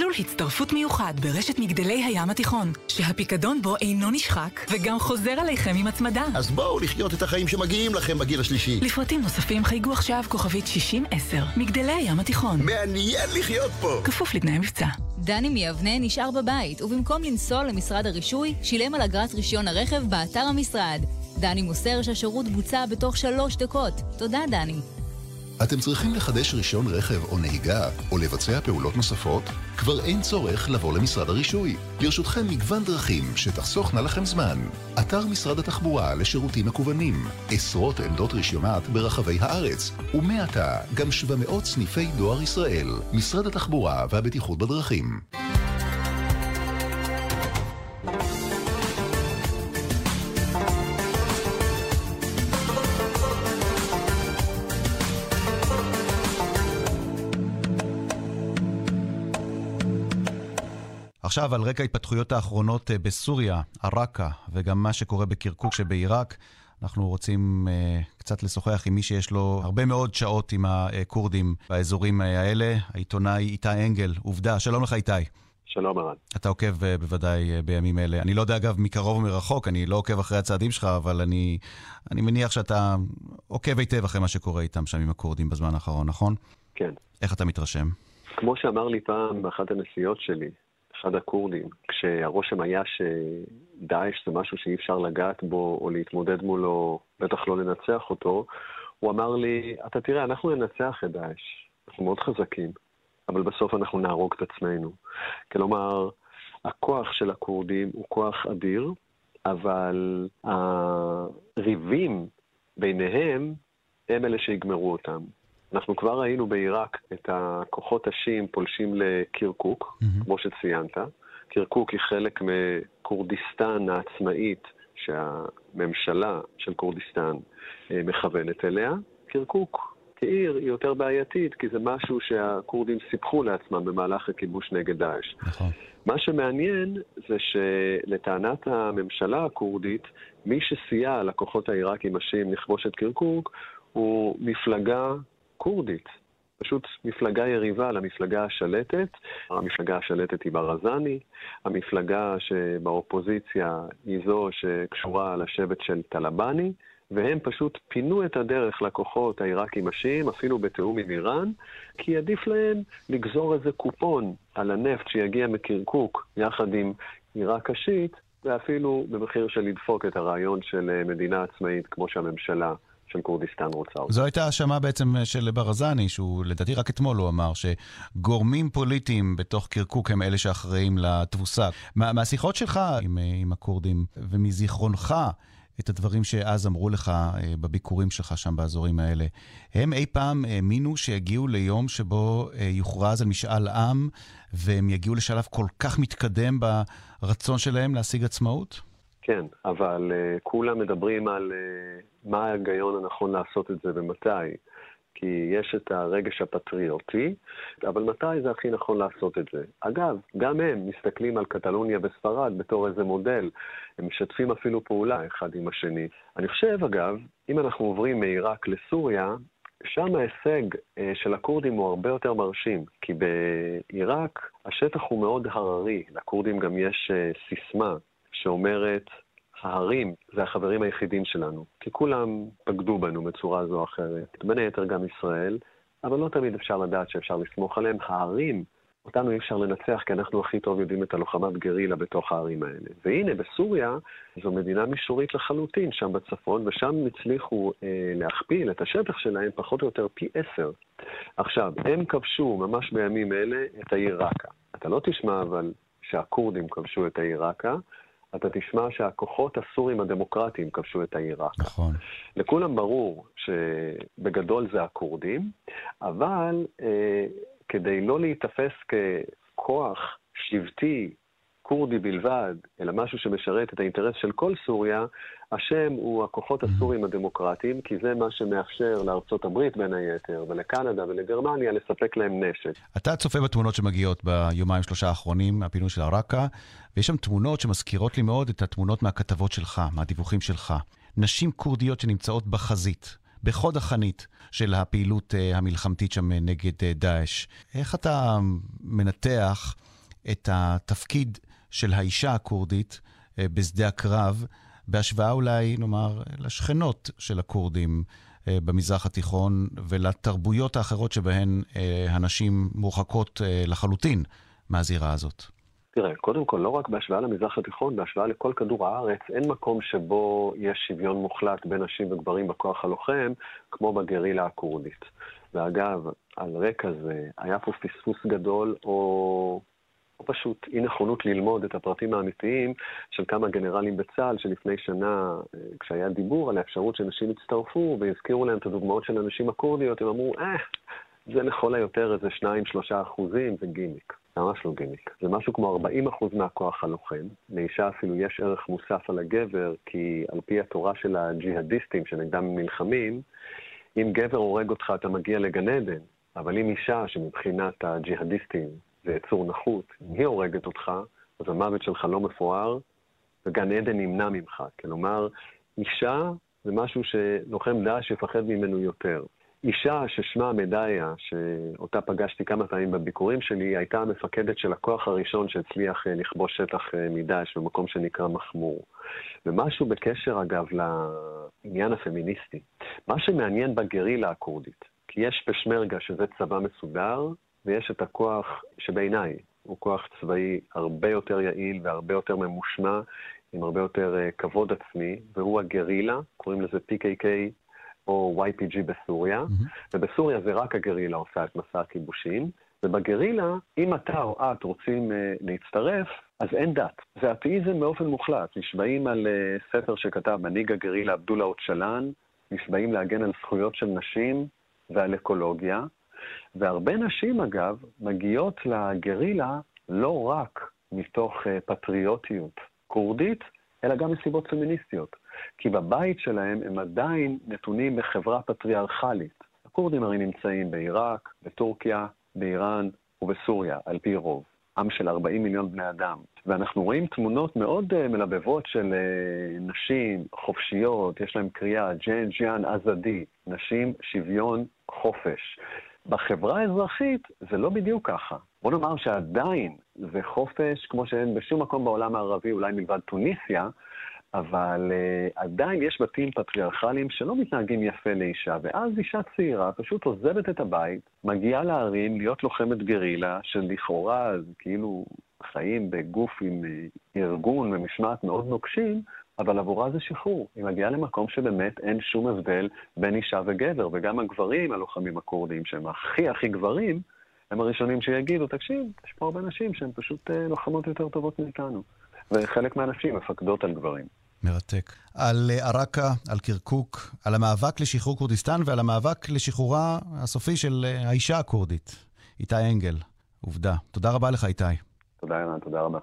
מסלול הצטרפות מיוחד ברשת מגדלי הים התיכון, שהפיקדון בו אינו נשחק וגם חוזר עליכם עם הצמדה. אז בואו לחיות את החיים שמגיעים לכם בגיל השלישי. לפרטים נוספים חייגו עכשיו כוכבית 6010, מגדלי הים התיכון. מעניין לחיות פה! כפוף לתנאי מבצע. דני מיבנה נשאר בבית, ובמקום לנסוע למשרד הרישוי, שילם על אגרת רישיון הרכב באתר המשרד. דני מוסר שהשירות בוצע בתוך שלוש דקות. תודה, דני. אתם צריכים לחדש רישיון רכב או נהיגה, או לבצע פעולות נוספות? כבר אין צורך לבוא למשרד הרישוי. לרשותכם מגוון דרכים שתחסוכנה לכם זמן. אתר משרד התחבורה לשירותים מקוונים, עשרות עמדות רישיונות ברחבי הארץ, ומעתה גם 700 סניפי דואר ישראל, משרד התחבורה והבטיחות בדרכים. עכשיו, על רקע ההתפתחויות האחרונות אה, בסוריה, עראקה, וגם מה שקורה בקרקוק שבעיראק, אנחנו רוצים uh, קצת לשוחח עם מי שיש לו הרבה מאוד שעות עם הכורדים באזורים האלה, העיתונאי איתי אנגל. עובדה, שלום לך איתי. שלום ערן. אתה עוקב uh, בוודאי uh, בימים אלה. אני לא יודע אגב מקרוב או מרחוק, אני לא עוקב אחרי הצעדים שלך, אבל אני, אני מניח שאתה עוקב היטב אחרי מה שקורה איתם שם עם הכורדים בזמן האחרון, נכון? כן. איך אתה מתרשם? כמו שאמר לי פעם באחת הנסיעות שלי, אחד הכורדים, כשהרושם היה שדאעש זה משהו שאי אפשר לגעת בו או להתמודד מולו, בטח לא לנצח אותו, הוא אמר לי, אתה תראה, אנחנו ננצח את דאעש, אנחנו מאוד חזקים, אבל בסוף אנחנו נהרוג את עצמנו. כלומר, הכוח של הכורדים הוא כוח אדיר, אבל הריבים ביניהם הם אלה שיגמרו אותם. אנחנו כבר ראינו בעיראק את הכוחות השיעים פולשים לקירקוק, mm-hmm. כמו שציינת. קירקוק היא חלק מכורדיסטן העצמאית שהממשלה של כורדיסטן אה, מכוונת אליה. קירקוק כעיר היא יותר בעייתית, כי זה משהו שהכורדים סיפחו לעצמם במהלך הכיבוש נגד דאעש. נכון. מה שמעניין זה שלטענת הממשלה הכורדית, מי שסייע לכוחות העיראקים השיעים לכבוש את קירקוק הוא מפלגה כורדית. פשוט מפלגה יריבה למפלגה השלטת. המפלגה השלטת היא ברזני, המפלגה שבאופוזיציה היא זו שקשורה לשבט של טלבני, והם פשוט פינו את הדרך לכוחות העיראקים השיעים, אפילו בתיאום עם איראן, כי עדיף להם לגזור איזה קופון על הנפט שיגיע מקרקוק יחד עם עיראק השיעית, ואפילו במחיר של לדפוק את הרעיון של מדינה עצמאית כמו שהממשלה של כורדיסטן רוצה אותה. זו הייתה האשמה בעצם של ברזני, שהוא לדעתי רק אתמול הוא אמר שגורמים פוליטיים בתוך קרקוק הם אלה שאחראים לתבוסה. מה, מהשיחות שלך עם, עם הכורדים ומזיכרונך, את הדברים שאז אמרו לך אה, בביקורים שלך שם באזורים האלה. הם אי פעם האמינו שיגיעו ליום שבו אה, יוכרז על משאל עם והם יגיעו לשלב כל כך מתקדם ברצון שלהם להשיג עצמאות? כן, אבל uh, כולם מדברים על uh, מה ההיגיון הנכון לעשות את זה ומתי. כי יש את הרגש הפטריוטי, אבל מתי זה הכי נכון לעשות את זה? אגב, גם הם מסתכלים על קטלוניה וספרד בתור איזה מודל, הם משתפים אפילו פעולה אחד עם השני. אני חושב, אגב, אם אנחנו עוברים מעיראק לסוריה, שם ההישג אה, של הכורדים הוא הרבה יותר מרשים, כי בעיראק השטח הוא מאוד הררי, לכורדים גם יש אה, סיסמה שאומרת, ההרים זה החברים היחידים שלנו, כי כולם בגדו בנו בצורה זו או אחרת, בין היתר גם ישראל, אבל לא תמיד אפשר לדעת שאפשר לסמוך עליהם. ההרים, אותנו אי אפשר לנצח, כי אנחנו הכי טוב יודעים את הלוחמת גרילה בתוך הערים האלה. והנה, בסוריה זו מדינה מישורית לחלוטין, שם בצפון, ושם הצליחו אה, להכפיל את השטח שלהם פחות או יותר פי עשר. עכשיו, הם כבשו ממש בימים אלה את העיר ראקה. אתה לא תשמע אבל שהכורדים כבשו את העיר ראקה, אתה תשמע שהכוחות הסורים הדמוקרטיים כבשו את העיראק. נכון. לכולם ברור שבגדול זה הכורדים, אבל אה, כדי לא להיתפס ככוח שבטי כורדי בלבד, אלא משהו שמשרת את האינטרס של כל סוריה, השם הוא הכוחות הסורים הדמוקרטיים, כי זה מה שמאפשר לארצות הברית בין היתר, ולקנדה ולגרמניה לספק להם נשק. אתה צופה בתמונות שמגיעות ביומיים שלושה האחרונים, הפינוי של עראקה, ויש שם תמונות שמזכירות לי מאוד את התמונות מהכתבות שלך, מהדיווחים שלך. נשים כורדיות שנמצאות בחזית. בחוד החנית של הפעילות אה, המלחמתית שם נגד אה, דאעש. איך אתה מנתח את התפקיד של האישה הכורדית אה, בשדה הקרב, בהשוואה אולי, נאמר, לשכנות של הכורדים אה, במזרח התיכון ולתרבויות האחרות שבהן אה, הנשים מורחקות לחלוטין מהזירה הזאת? תראה, קודם כל, לא רק בהשוואה למזרח התיכון, בהשוואה לכל כדור הארץ, אין מקום שבו יש שוויון מוחלט בין נשים וגברים בכוח הלוחם, כמו בגרילה הכורדית. ואגב, על רקע זה, היה פה פספוס גדול, או, או פשוט אי נכונות ללמוד את הפרטים האמיתיים של כמה גנרלים בצה"ל, שלפני שנה, אה, כשהיה דיבור על האפשרות שנשים יצטרפו, והזכירו להם את הדוגמאות של הנשים הכורדיות, הם אמרו, אה, זה לכל היותר איזה 2-3 אחוזים, זה גימיק. ממש לא גימיק. זה משהו כמו 40 אחוז מהכוח הלוחם. לאישה אפילו יש ערך מוסף על הגבר, כי על פי התורה של הג'יהאדיסטים שנגדם נלחמים, אם גבר הורג אותך אתה מגיע לגן עדן, אבל אם אישה שמבחינת הג'יהאדיסטים זה יצור נחות, אם היא הורגת אותך, אז המוות שלך לא מפואר, וגן עדן נמנע ממך. כלומר, אישה זה משהו שלוחם דאעש יפחד ממנו יותר. אישה ששמה מדיה, שאותה פגשתי כמה פעמים בביקורים שלי, הייתה המפקדת של הכוח הראשון שהצליח אה, לכבוש שטח אה, מדאעש במקום שנקרא מחמור. ומשהו בקשר, אגב, לעניין הפמיניסטי. מה שמעניין בגרילה הכורדית, כי יש פשמרגה שזה צבא מסודר, ויש את הכוח שבעיניי הוא כוח צבאי הרבה יותר יעיל והרבה יותר ממושמע, עם הרבה יותר uh, כבוד עצמי, והוא הגרילה, קוראים לזה PKK או YPG בסוריה, mm-hmm. ובסוריה זה רק הגרילה עושה את מסע הכיבושים, ובגרילה, אם אתה או את רוצים uh, להצטרף, אז אין דת. זה אתאיזם באופן מוחלט. נשבעים על uh, ספר שכתב מנהיג הגרילה עבדולה אוצ'לן, נשבעים להגן על זכויות של נשים ועל אקולוגיה, והרבה נשים, אגב, מגיעות לגרילה לא רק מתוך uh, פטריוטיות כורדית, אלא גם מסיבות פמיניסטיות. כי בבית שלהם הם עדיין נתונים בחברה פטריארכלית. הכורדים הרי נמצאים בעיראק, בטורקיה, באיראן ובסוריה, על פי רוב. עם של 40 מיליון בני אדם. ואנחנו רואים תמונות מאוד uh, מלבבות של uh, נשים חופשיות, יש להם קריאה, ג'ן ג'יאן עזדי, נשים, שוויון, חופש. בחברה האזרחית זה לא בדיוק ככה. בוא נאמר שעדיין זה חופש כמו שאין בשום מקום בעולם הערבי, אולי מלבד טוניסיה, אבל uh, עדיין יש בתים פטריארכליים שלא מתנהגים יפה לאישה, ואז אישה צעירה פשוט עוזבת את הבית, מגיעה לערים להיות לוחמת גרילה, שלכאורה כאילו חיים בגוף עם uh, ארגון ומשמעת מאוד נוקשים, אבל עבורה זה שחרור. היא מגיעה למקום שבאמת אין שום הבדל בין אישה וגבר, וגם הגברים, הלוחמים הכורדים, שהם הכי הכי גברים, הם הראשונים שיגידו, תקשיב, יש פה הרבה נשים שהן פשוט uh, לוחמות יותר טובות מאיתנו. וחלק מהנשים מפקדות על גברים. מרתק. על עראקה, על קרקוק, על המאבק לשחרור כורדיסטן ועל המאבק לשחרורה הסופי של האישה הכורדית. איתי אנגל, עובדה. תודה רבה לך, איתי. תודה, ערן, תודה רבה.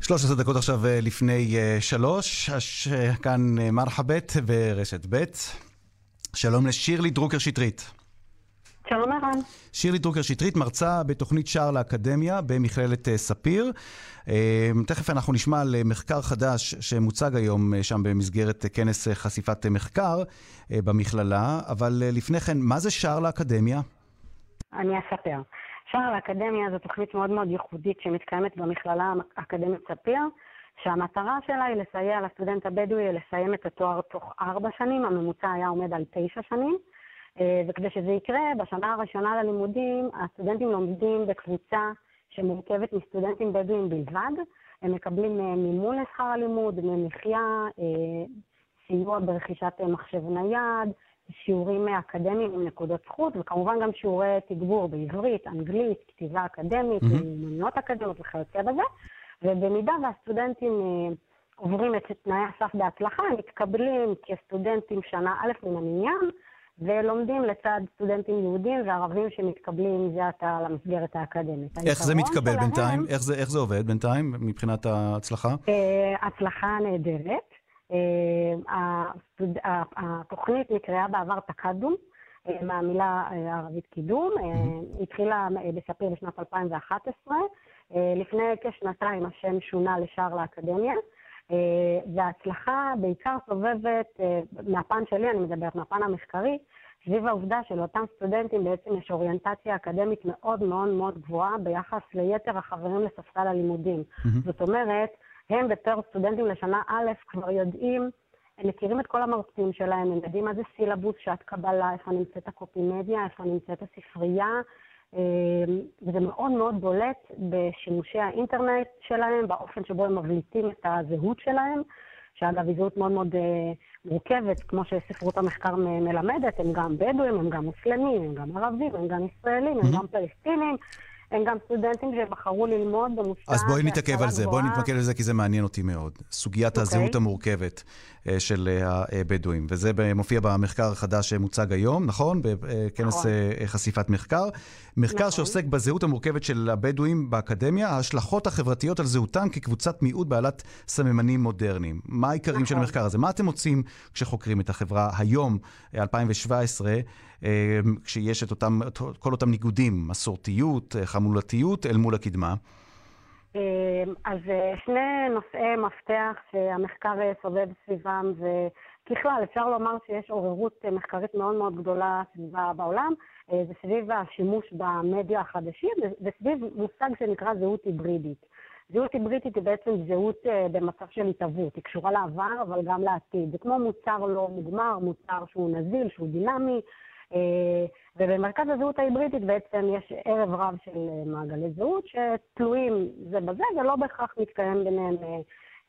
13 דקות עכשיו לפני שלוש, כאן מרחבת ברשת ב'. שלום לשירלי דרוקר שטרית. שלום ערן. שירלי דרוקר שטרית, מרצה בתוכנית שער לאקדמיה במכללת ספיר. תכף אנחנו נשמע על מחקר חדש שמוצג היום שם במסגרת כנס חשיפת מחקר במכללה, אבל לפני כן, מה זה שער לאקדמיה? אני אספר. שער לאקדמיה זו תוכנית מאוד מאוד ייחודית שמתקיימת במכללה האקדמית ספיר, שהמטרה שלה היא לסייע לסטודנט הבדואי לסיים את התואר תוך ארבע שנים, הממוצע היה עומד על תשע שנים. וכדי שזה יקרה, בשנה הראשונה ללימודים, הסטודנטים לומדים בקבוצה שמורכבת מסטודנטים בדואים בלבד. הם מקבלים מימון לשכר הלימוד, דמי מחיה, סיוע ברכישת מחשב נייד, שיעורים אקדמיים עם נקודות זכות, וכמובן גם שיעורי תגבור בעברית, אנגלית, כתיבה אקדמית, מיומנויות אקדמיות וכיוצא בזה. ובמידה והסטודנטים עוברים את תנאי הסף בהצלחה, הם מתקבלים כסטודנטים שנה א' מן המניין, ולומדים לצד סטודנטים יהודים וערבים שמתקבלים זה עתה למסגרת האקדמית. איך זה מתקבל שלהם, בינתיים? איך זה, איך זה עובד בינתיים מבחינת ההצלחה? הצלחה נהדרת. התוכנית נקראה בעבר תקדום, מהמילה הערבית קידום. היא התחילה בספיר בשנת 2011. לפני כשנתיים השם שונה לשער לאקדמיה. וההצלחה בעיקר סובבת, אה, מהפן שלי, אני מדברת, מהפן המחקרי, סביב העובדה שלאותם סטודנטים בעצם יש אוריינטציה אקדמית מאוד מאוד מאוד גבוהה ביחס ליתר החברים לספסל הלימודים. Mm-hmm. זאת אומרת, הם בתור סטודנטים לשנה א' כבר יודעים, הם מכירים את כל המרצים שלהם, הם יודעים מה זה סילבוס, שעת קבלה, איפה נמצאת הקופימדיה, איפה נמצאת הספרייה, אה, וזה מאוד מאוד בולט בשימושי האינטרנט שלהם, באופן שבו הם מבליטים את הזהות שלהם, שאגב היא זהות מאוד מאוד אה, מורכבת, כמו שספרות המחקר מלמדת, הם גם בדואים, הם גם מוסלמים, הם גם ערבים, הם גם ישראלים, הם גם פלסטינים. הם גם סטודנטים שבחרו ללמוד במוסד אז בואי נתעכב על זה, בואי. נתמקד על זה כי זה מעניין אותי מאוד. סוגיית אוקיי. הזהות המורכבת אה, של אה, הבדואים, וזה מופיע במחקר החדש שמוצג היום, נכון? בכנס נכון. אה, חשיפת מחקר. מחקר שעוסק בזהות המורכבת של הבדואים באקדמיה, ההשלכות החברתיות על זהותם כקבוצת מיעוט בעלת סממנים מודרניים. מה העיקרים של נכון. המחקר הזה? מה אתם מוצאים כשחוקרים את החברה היום, אה, 2017, אה, כשיש את אותם, כל אותם ניגודים, מסורתיות, אה, חמולתיות, אל מול הקדמה? אמ, אז אה, שני נושאי מפתח שהמחקר אה, סובב סביבם, וככלל אפשר לומר שיש עוררות אה, מחקרית מאוד מאוד גדולה סביבה בעולם, אה, זה סביב השימוש במדיה החדשים, וסביב מושג שנקרא זהות היברידית. זהות היברידית היא בעצם זהות אה, במצב של התהוות, היא קשורה לעבר אבל גם לעתיד. זה כמו מוצר לא מוגמר, מוצר שהוא נזיל, שהוא דינמי, אה, ובמרכז הזהות ההיברידית בעצם יש ערב רב של אה, מעגלי זהות שתלויים זה בזה, ולא בהכרח מתקיים ביניהם אה,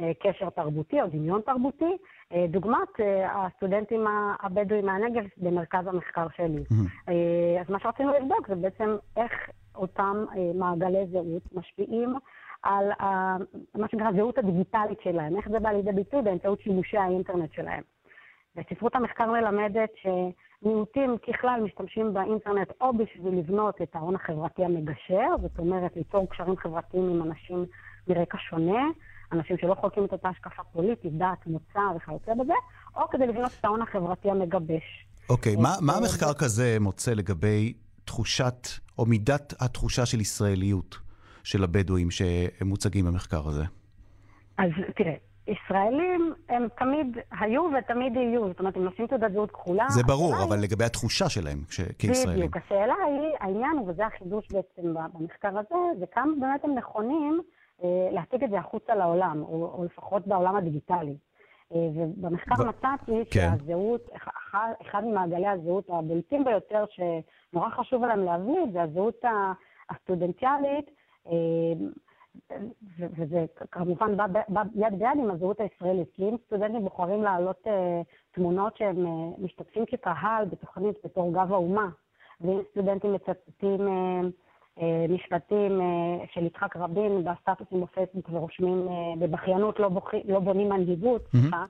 אה, קשר תרבותי או דמיון תרבותי. אה, דוגמת אה, הסטודנטים הבדואים מהנגב במרכז המחקר שלי. אה, אז מה שרצינו לבדוק זה בעצם איך אותם אה, מעגלי זהות משפיעים על מה שנקרא הזהות הדיגיטלית שלהם, איך זה בא לידי ביטוי באמצעות שימושי האינטרנט שלהם. וספרות המחקר מלמדת שמיעוטים ככלל משתמשים באינטרנט או בשביל לבנות את ההון החברתי המגשר, זאת אומרת ליצור קשרים חברתיים עם אנשים מרקע שונה, אנשים שלא חולקים את אותה השקפה פוליטית, דת, מוצא וכיוצא בזה, או כדי לבנות את ההון החברתי המגבש. אוקיי, מה, מה אה, מחקר כזה מוצא לגבי תחושת, או מידת התחושה של ישראליות של הבדואים שמוצגים במחקר הזה? אז תראה, ישראלים הם תמיד היו ותמיד יהיו, זאת אומרת, הם נושאים תעודת זהות כחולה. זה ברור, השאלה היא- אבל לגבי התחושה שלהם כש- כישראלים. בדיוק. השאלה היא, העניין וזה החידוש בעצם במחקר הזה, זה כמה באמת הם נכונים אה, להציג את זה החוצה לעולם, או, או לפחות בעולם הדיגיטלי. אה, ובמחקר ב- מצאתי כן. שהזהות, אחד, אחד ממעגלי הזהות הבולטים ביותר, שנורא חשוב עליהם להביא, זה הזהות הסטודנטיאלית, אה, ו- וזה כמובן בא, בא יד ביד עם הזהות הישראלית, כי אם סטודנטים בוחרים להעלות אה, תמונות שהם אה, משתתפים כקהל בתוכנית בתור גב האומה, ואם סטודנטים מצטטים אה, אה, משפטים אה, של יצחק רבין בסטטוסים בפייסבוק ורושמים אה, בבכיינות לא, בוכ... לא בונים מנהיגות, סליחה,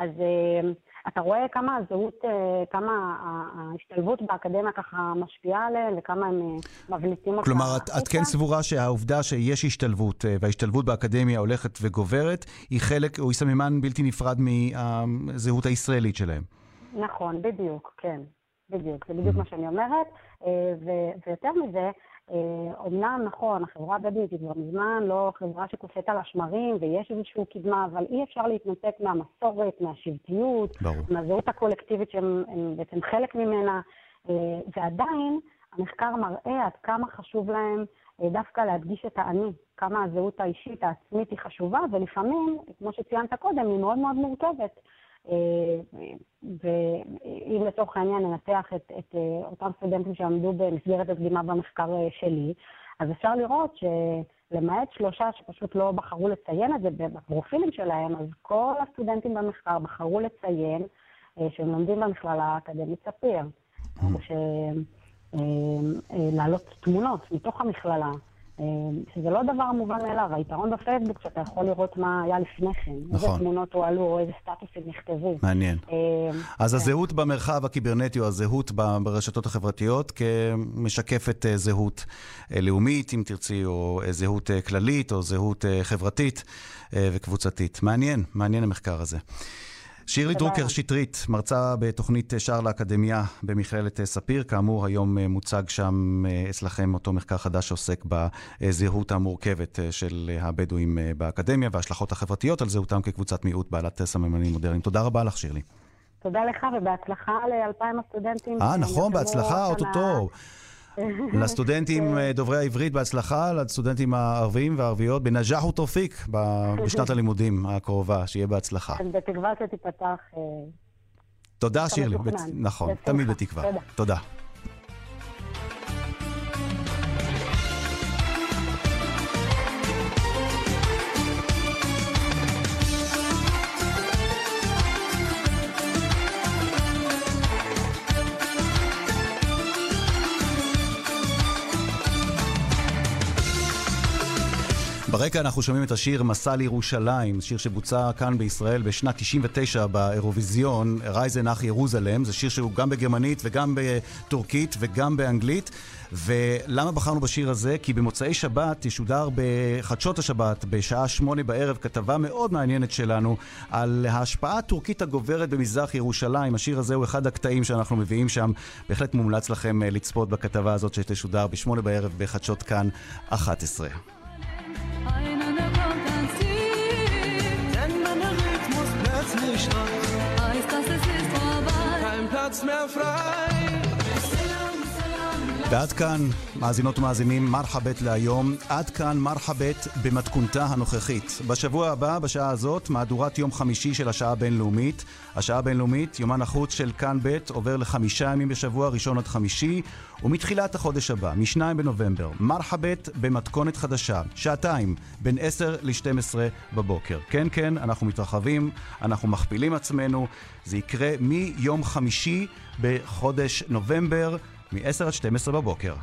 אז אה, אתה רואה כמה הזהות, אה, כמה ההשתלבות באקדמיה ככה משפיעה עליהם וכמה הם אה, מבליטים אותה. כלומר, את, את כן סבורה שהעובדה שיש השתלבות, וההשתלבות באקדמיה הולכת וגוברת, היא חלק, או היא סממן בלתי נפרד מהזהות הישראלית שלהם. נכון, בדיוק, כן, בדיוק, זה בדיוק מה שאני אומרת. ו- ויותר מזה, אומנם נכון, החברה הבדואית היא כבר מזמן לא חברה שקופאת על השמרים ויש איזושהי קדמה, אבל אי אפשר להתנתק מהמסורת, מהשבטיות. מהזהות הקולקטיבית שהם הם בעצם חלק ממנה, אה, ועדיין המחקר מראה עד כמה חשוב להם אה, דווקא להדגיש את האני, כמה הזהות האישית, העצמית היא חשובה, ולפעמים, כמו שציינת קודם, היא מאוד מאוד מורכבת. אה, ואם לצורך העניין ננתח את, את אה, אותם סטודנטים שעמדו במסגרת הקדימה במחקר אה, שלי, אז אפשר לראות שלמעט שלושה שפשוט לא בחרו לציין את זה בפרופילים שלהם, אז כל הסטודנטים במחקר בחרו לציין שהם לומדים במכללה האקדמית ספיר. ש... אה, אה, להעלות תמונות מתוך המכללה, שזה לא דבר מובן מאליו. היתרון בפייסבוק שאתה יכול לראות מה היה לפני כן. איזה נכון. תמונות הועלו או איזה סטטוסים נכתבו. מעניין. אה, אז כן. הזהות במרחב הקיברנטי, או הזהות ברשתות החברתיות, כמשקפת אה, זהות אה, לאומית, אם תרצי, או אה, זהות כללית, או זהות חברתית וקבוצתית. מעניין, מעניין המחקר הזה. שירלי דרוקר. שטרית, מרצה בתוכנית שער לאקדמיה במכללת ספיר. כאמור, היום אה, מוצג שם אה, אצלכם אותו מחקר חדש שעוסק בזהות המורכבת אה, של אה, הבדואים אה, באקדמיה וההשלכות החברתיות על זהותם כקבוצת מיעוט בעלת סממנים מודרניים. תודה רבה לך, שירלי. תודה לך ובהצלחה לאלפיים הסטודנטים. אה, נכון, בהצלחה. אוטוטו. לסטודנטים אה, דוברי העברית בהצלחה, לסטודנטים הערבים והערביות בנג'אח ותופיק בשנת הלימודים הקרובה, שיהיה בהצלחה. בתקווה שתיפתח... אה, תודה, שירלי. נכון. תמיד בתקווה. תודה. ברקע אנחנו שומעים את השיר מסע לירושלים, שיר שבוצע כאן בישראל בשנת 99 באירוויזיון, רייזן אח ירוזלם, זה שיר שהוא גם בגרמנית וגם בטורקית וגם באנגלית. ולמה בחרנו בשיר הזה? כי במוצאי שבת תשודר בחדשות השבת בשעה שמונה בערב כתבה מאוד מעניינת שלנו על ההשפעה הטורקית הגוברת במזרח ירושלים. השיר הזה הוא אחד הקטעים שאנחנו מביאים שם. בהחלט מומלץ לכם אה, לצפות בכתבה הזאת שתשודר בשמונה בערב בחדשות כאן 11. Heißt, dass es ist vorbei. Kein Platz mehr frei. ועד כאן, מאזינות ומאזינים, מרחבת להיום. עד כאן מרחבת במתכונתה הנוכחית. בשבוע הבא, בשעה הזאת, מהדורת יום חמישי של השעה הבינלאומית. השעה הבינלאומית, יומן החוץ של כאן ב', עובר לחמישה ימים בשבוע, ראשון עד חמישי. ומתחילת החודש הבא, מ-2 בנובמבר, מרחבת במתכונת חדשה, שעתיים, בין 10 ל-12 בבוקר. כן, כן, אנחנו מתרחבים, אנחנו מכפילים עצמנו. זה יקרה מיום חמישי בחודש נובמבר. מ-10 עד 12 בבוקר.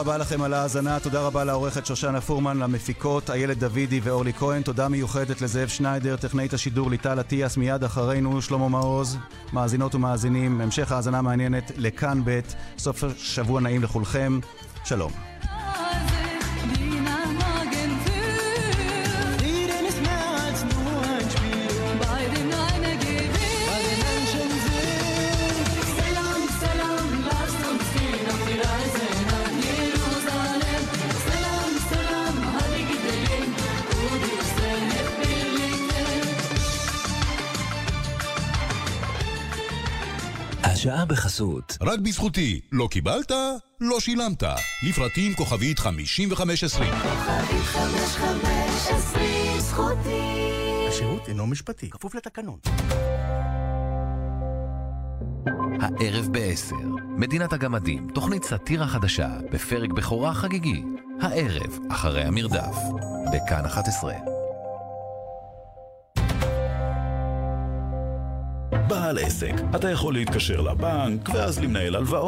רבה לכם על ההאזנה, תודה רבה לעורכת שושנה פורמן, למפיקות איילת דוידי ואורלי כהן, תודה מיוחדת לזאב שניידר, טכנאית השידור ליטל אטיאס, מיד אחרינו שלמה מעוז, מאזינות ומאזינים, המשך האזנה מעניינת לכאן ב', סוף שבוע נעים לכולכם, שלום. בחסות. רק בזכותי. לא קיבלת? לא שילמת. לפרטים כוכבית 5520. השירות אינו משפטי, כפוף לתקנון. הערב ב-10, מדינת הגמדים, תוכנית סאטירה חדשה, בפרק בכורה חגיגי. הערב, אחרי המרדף, בכאן 11. בעל עסק, אתה יכול להתקשר לבנק ואז למנהל הלוואות.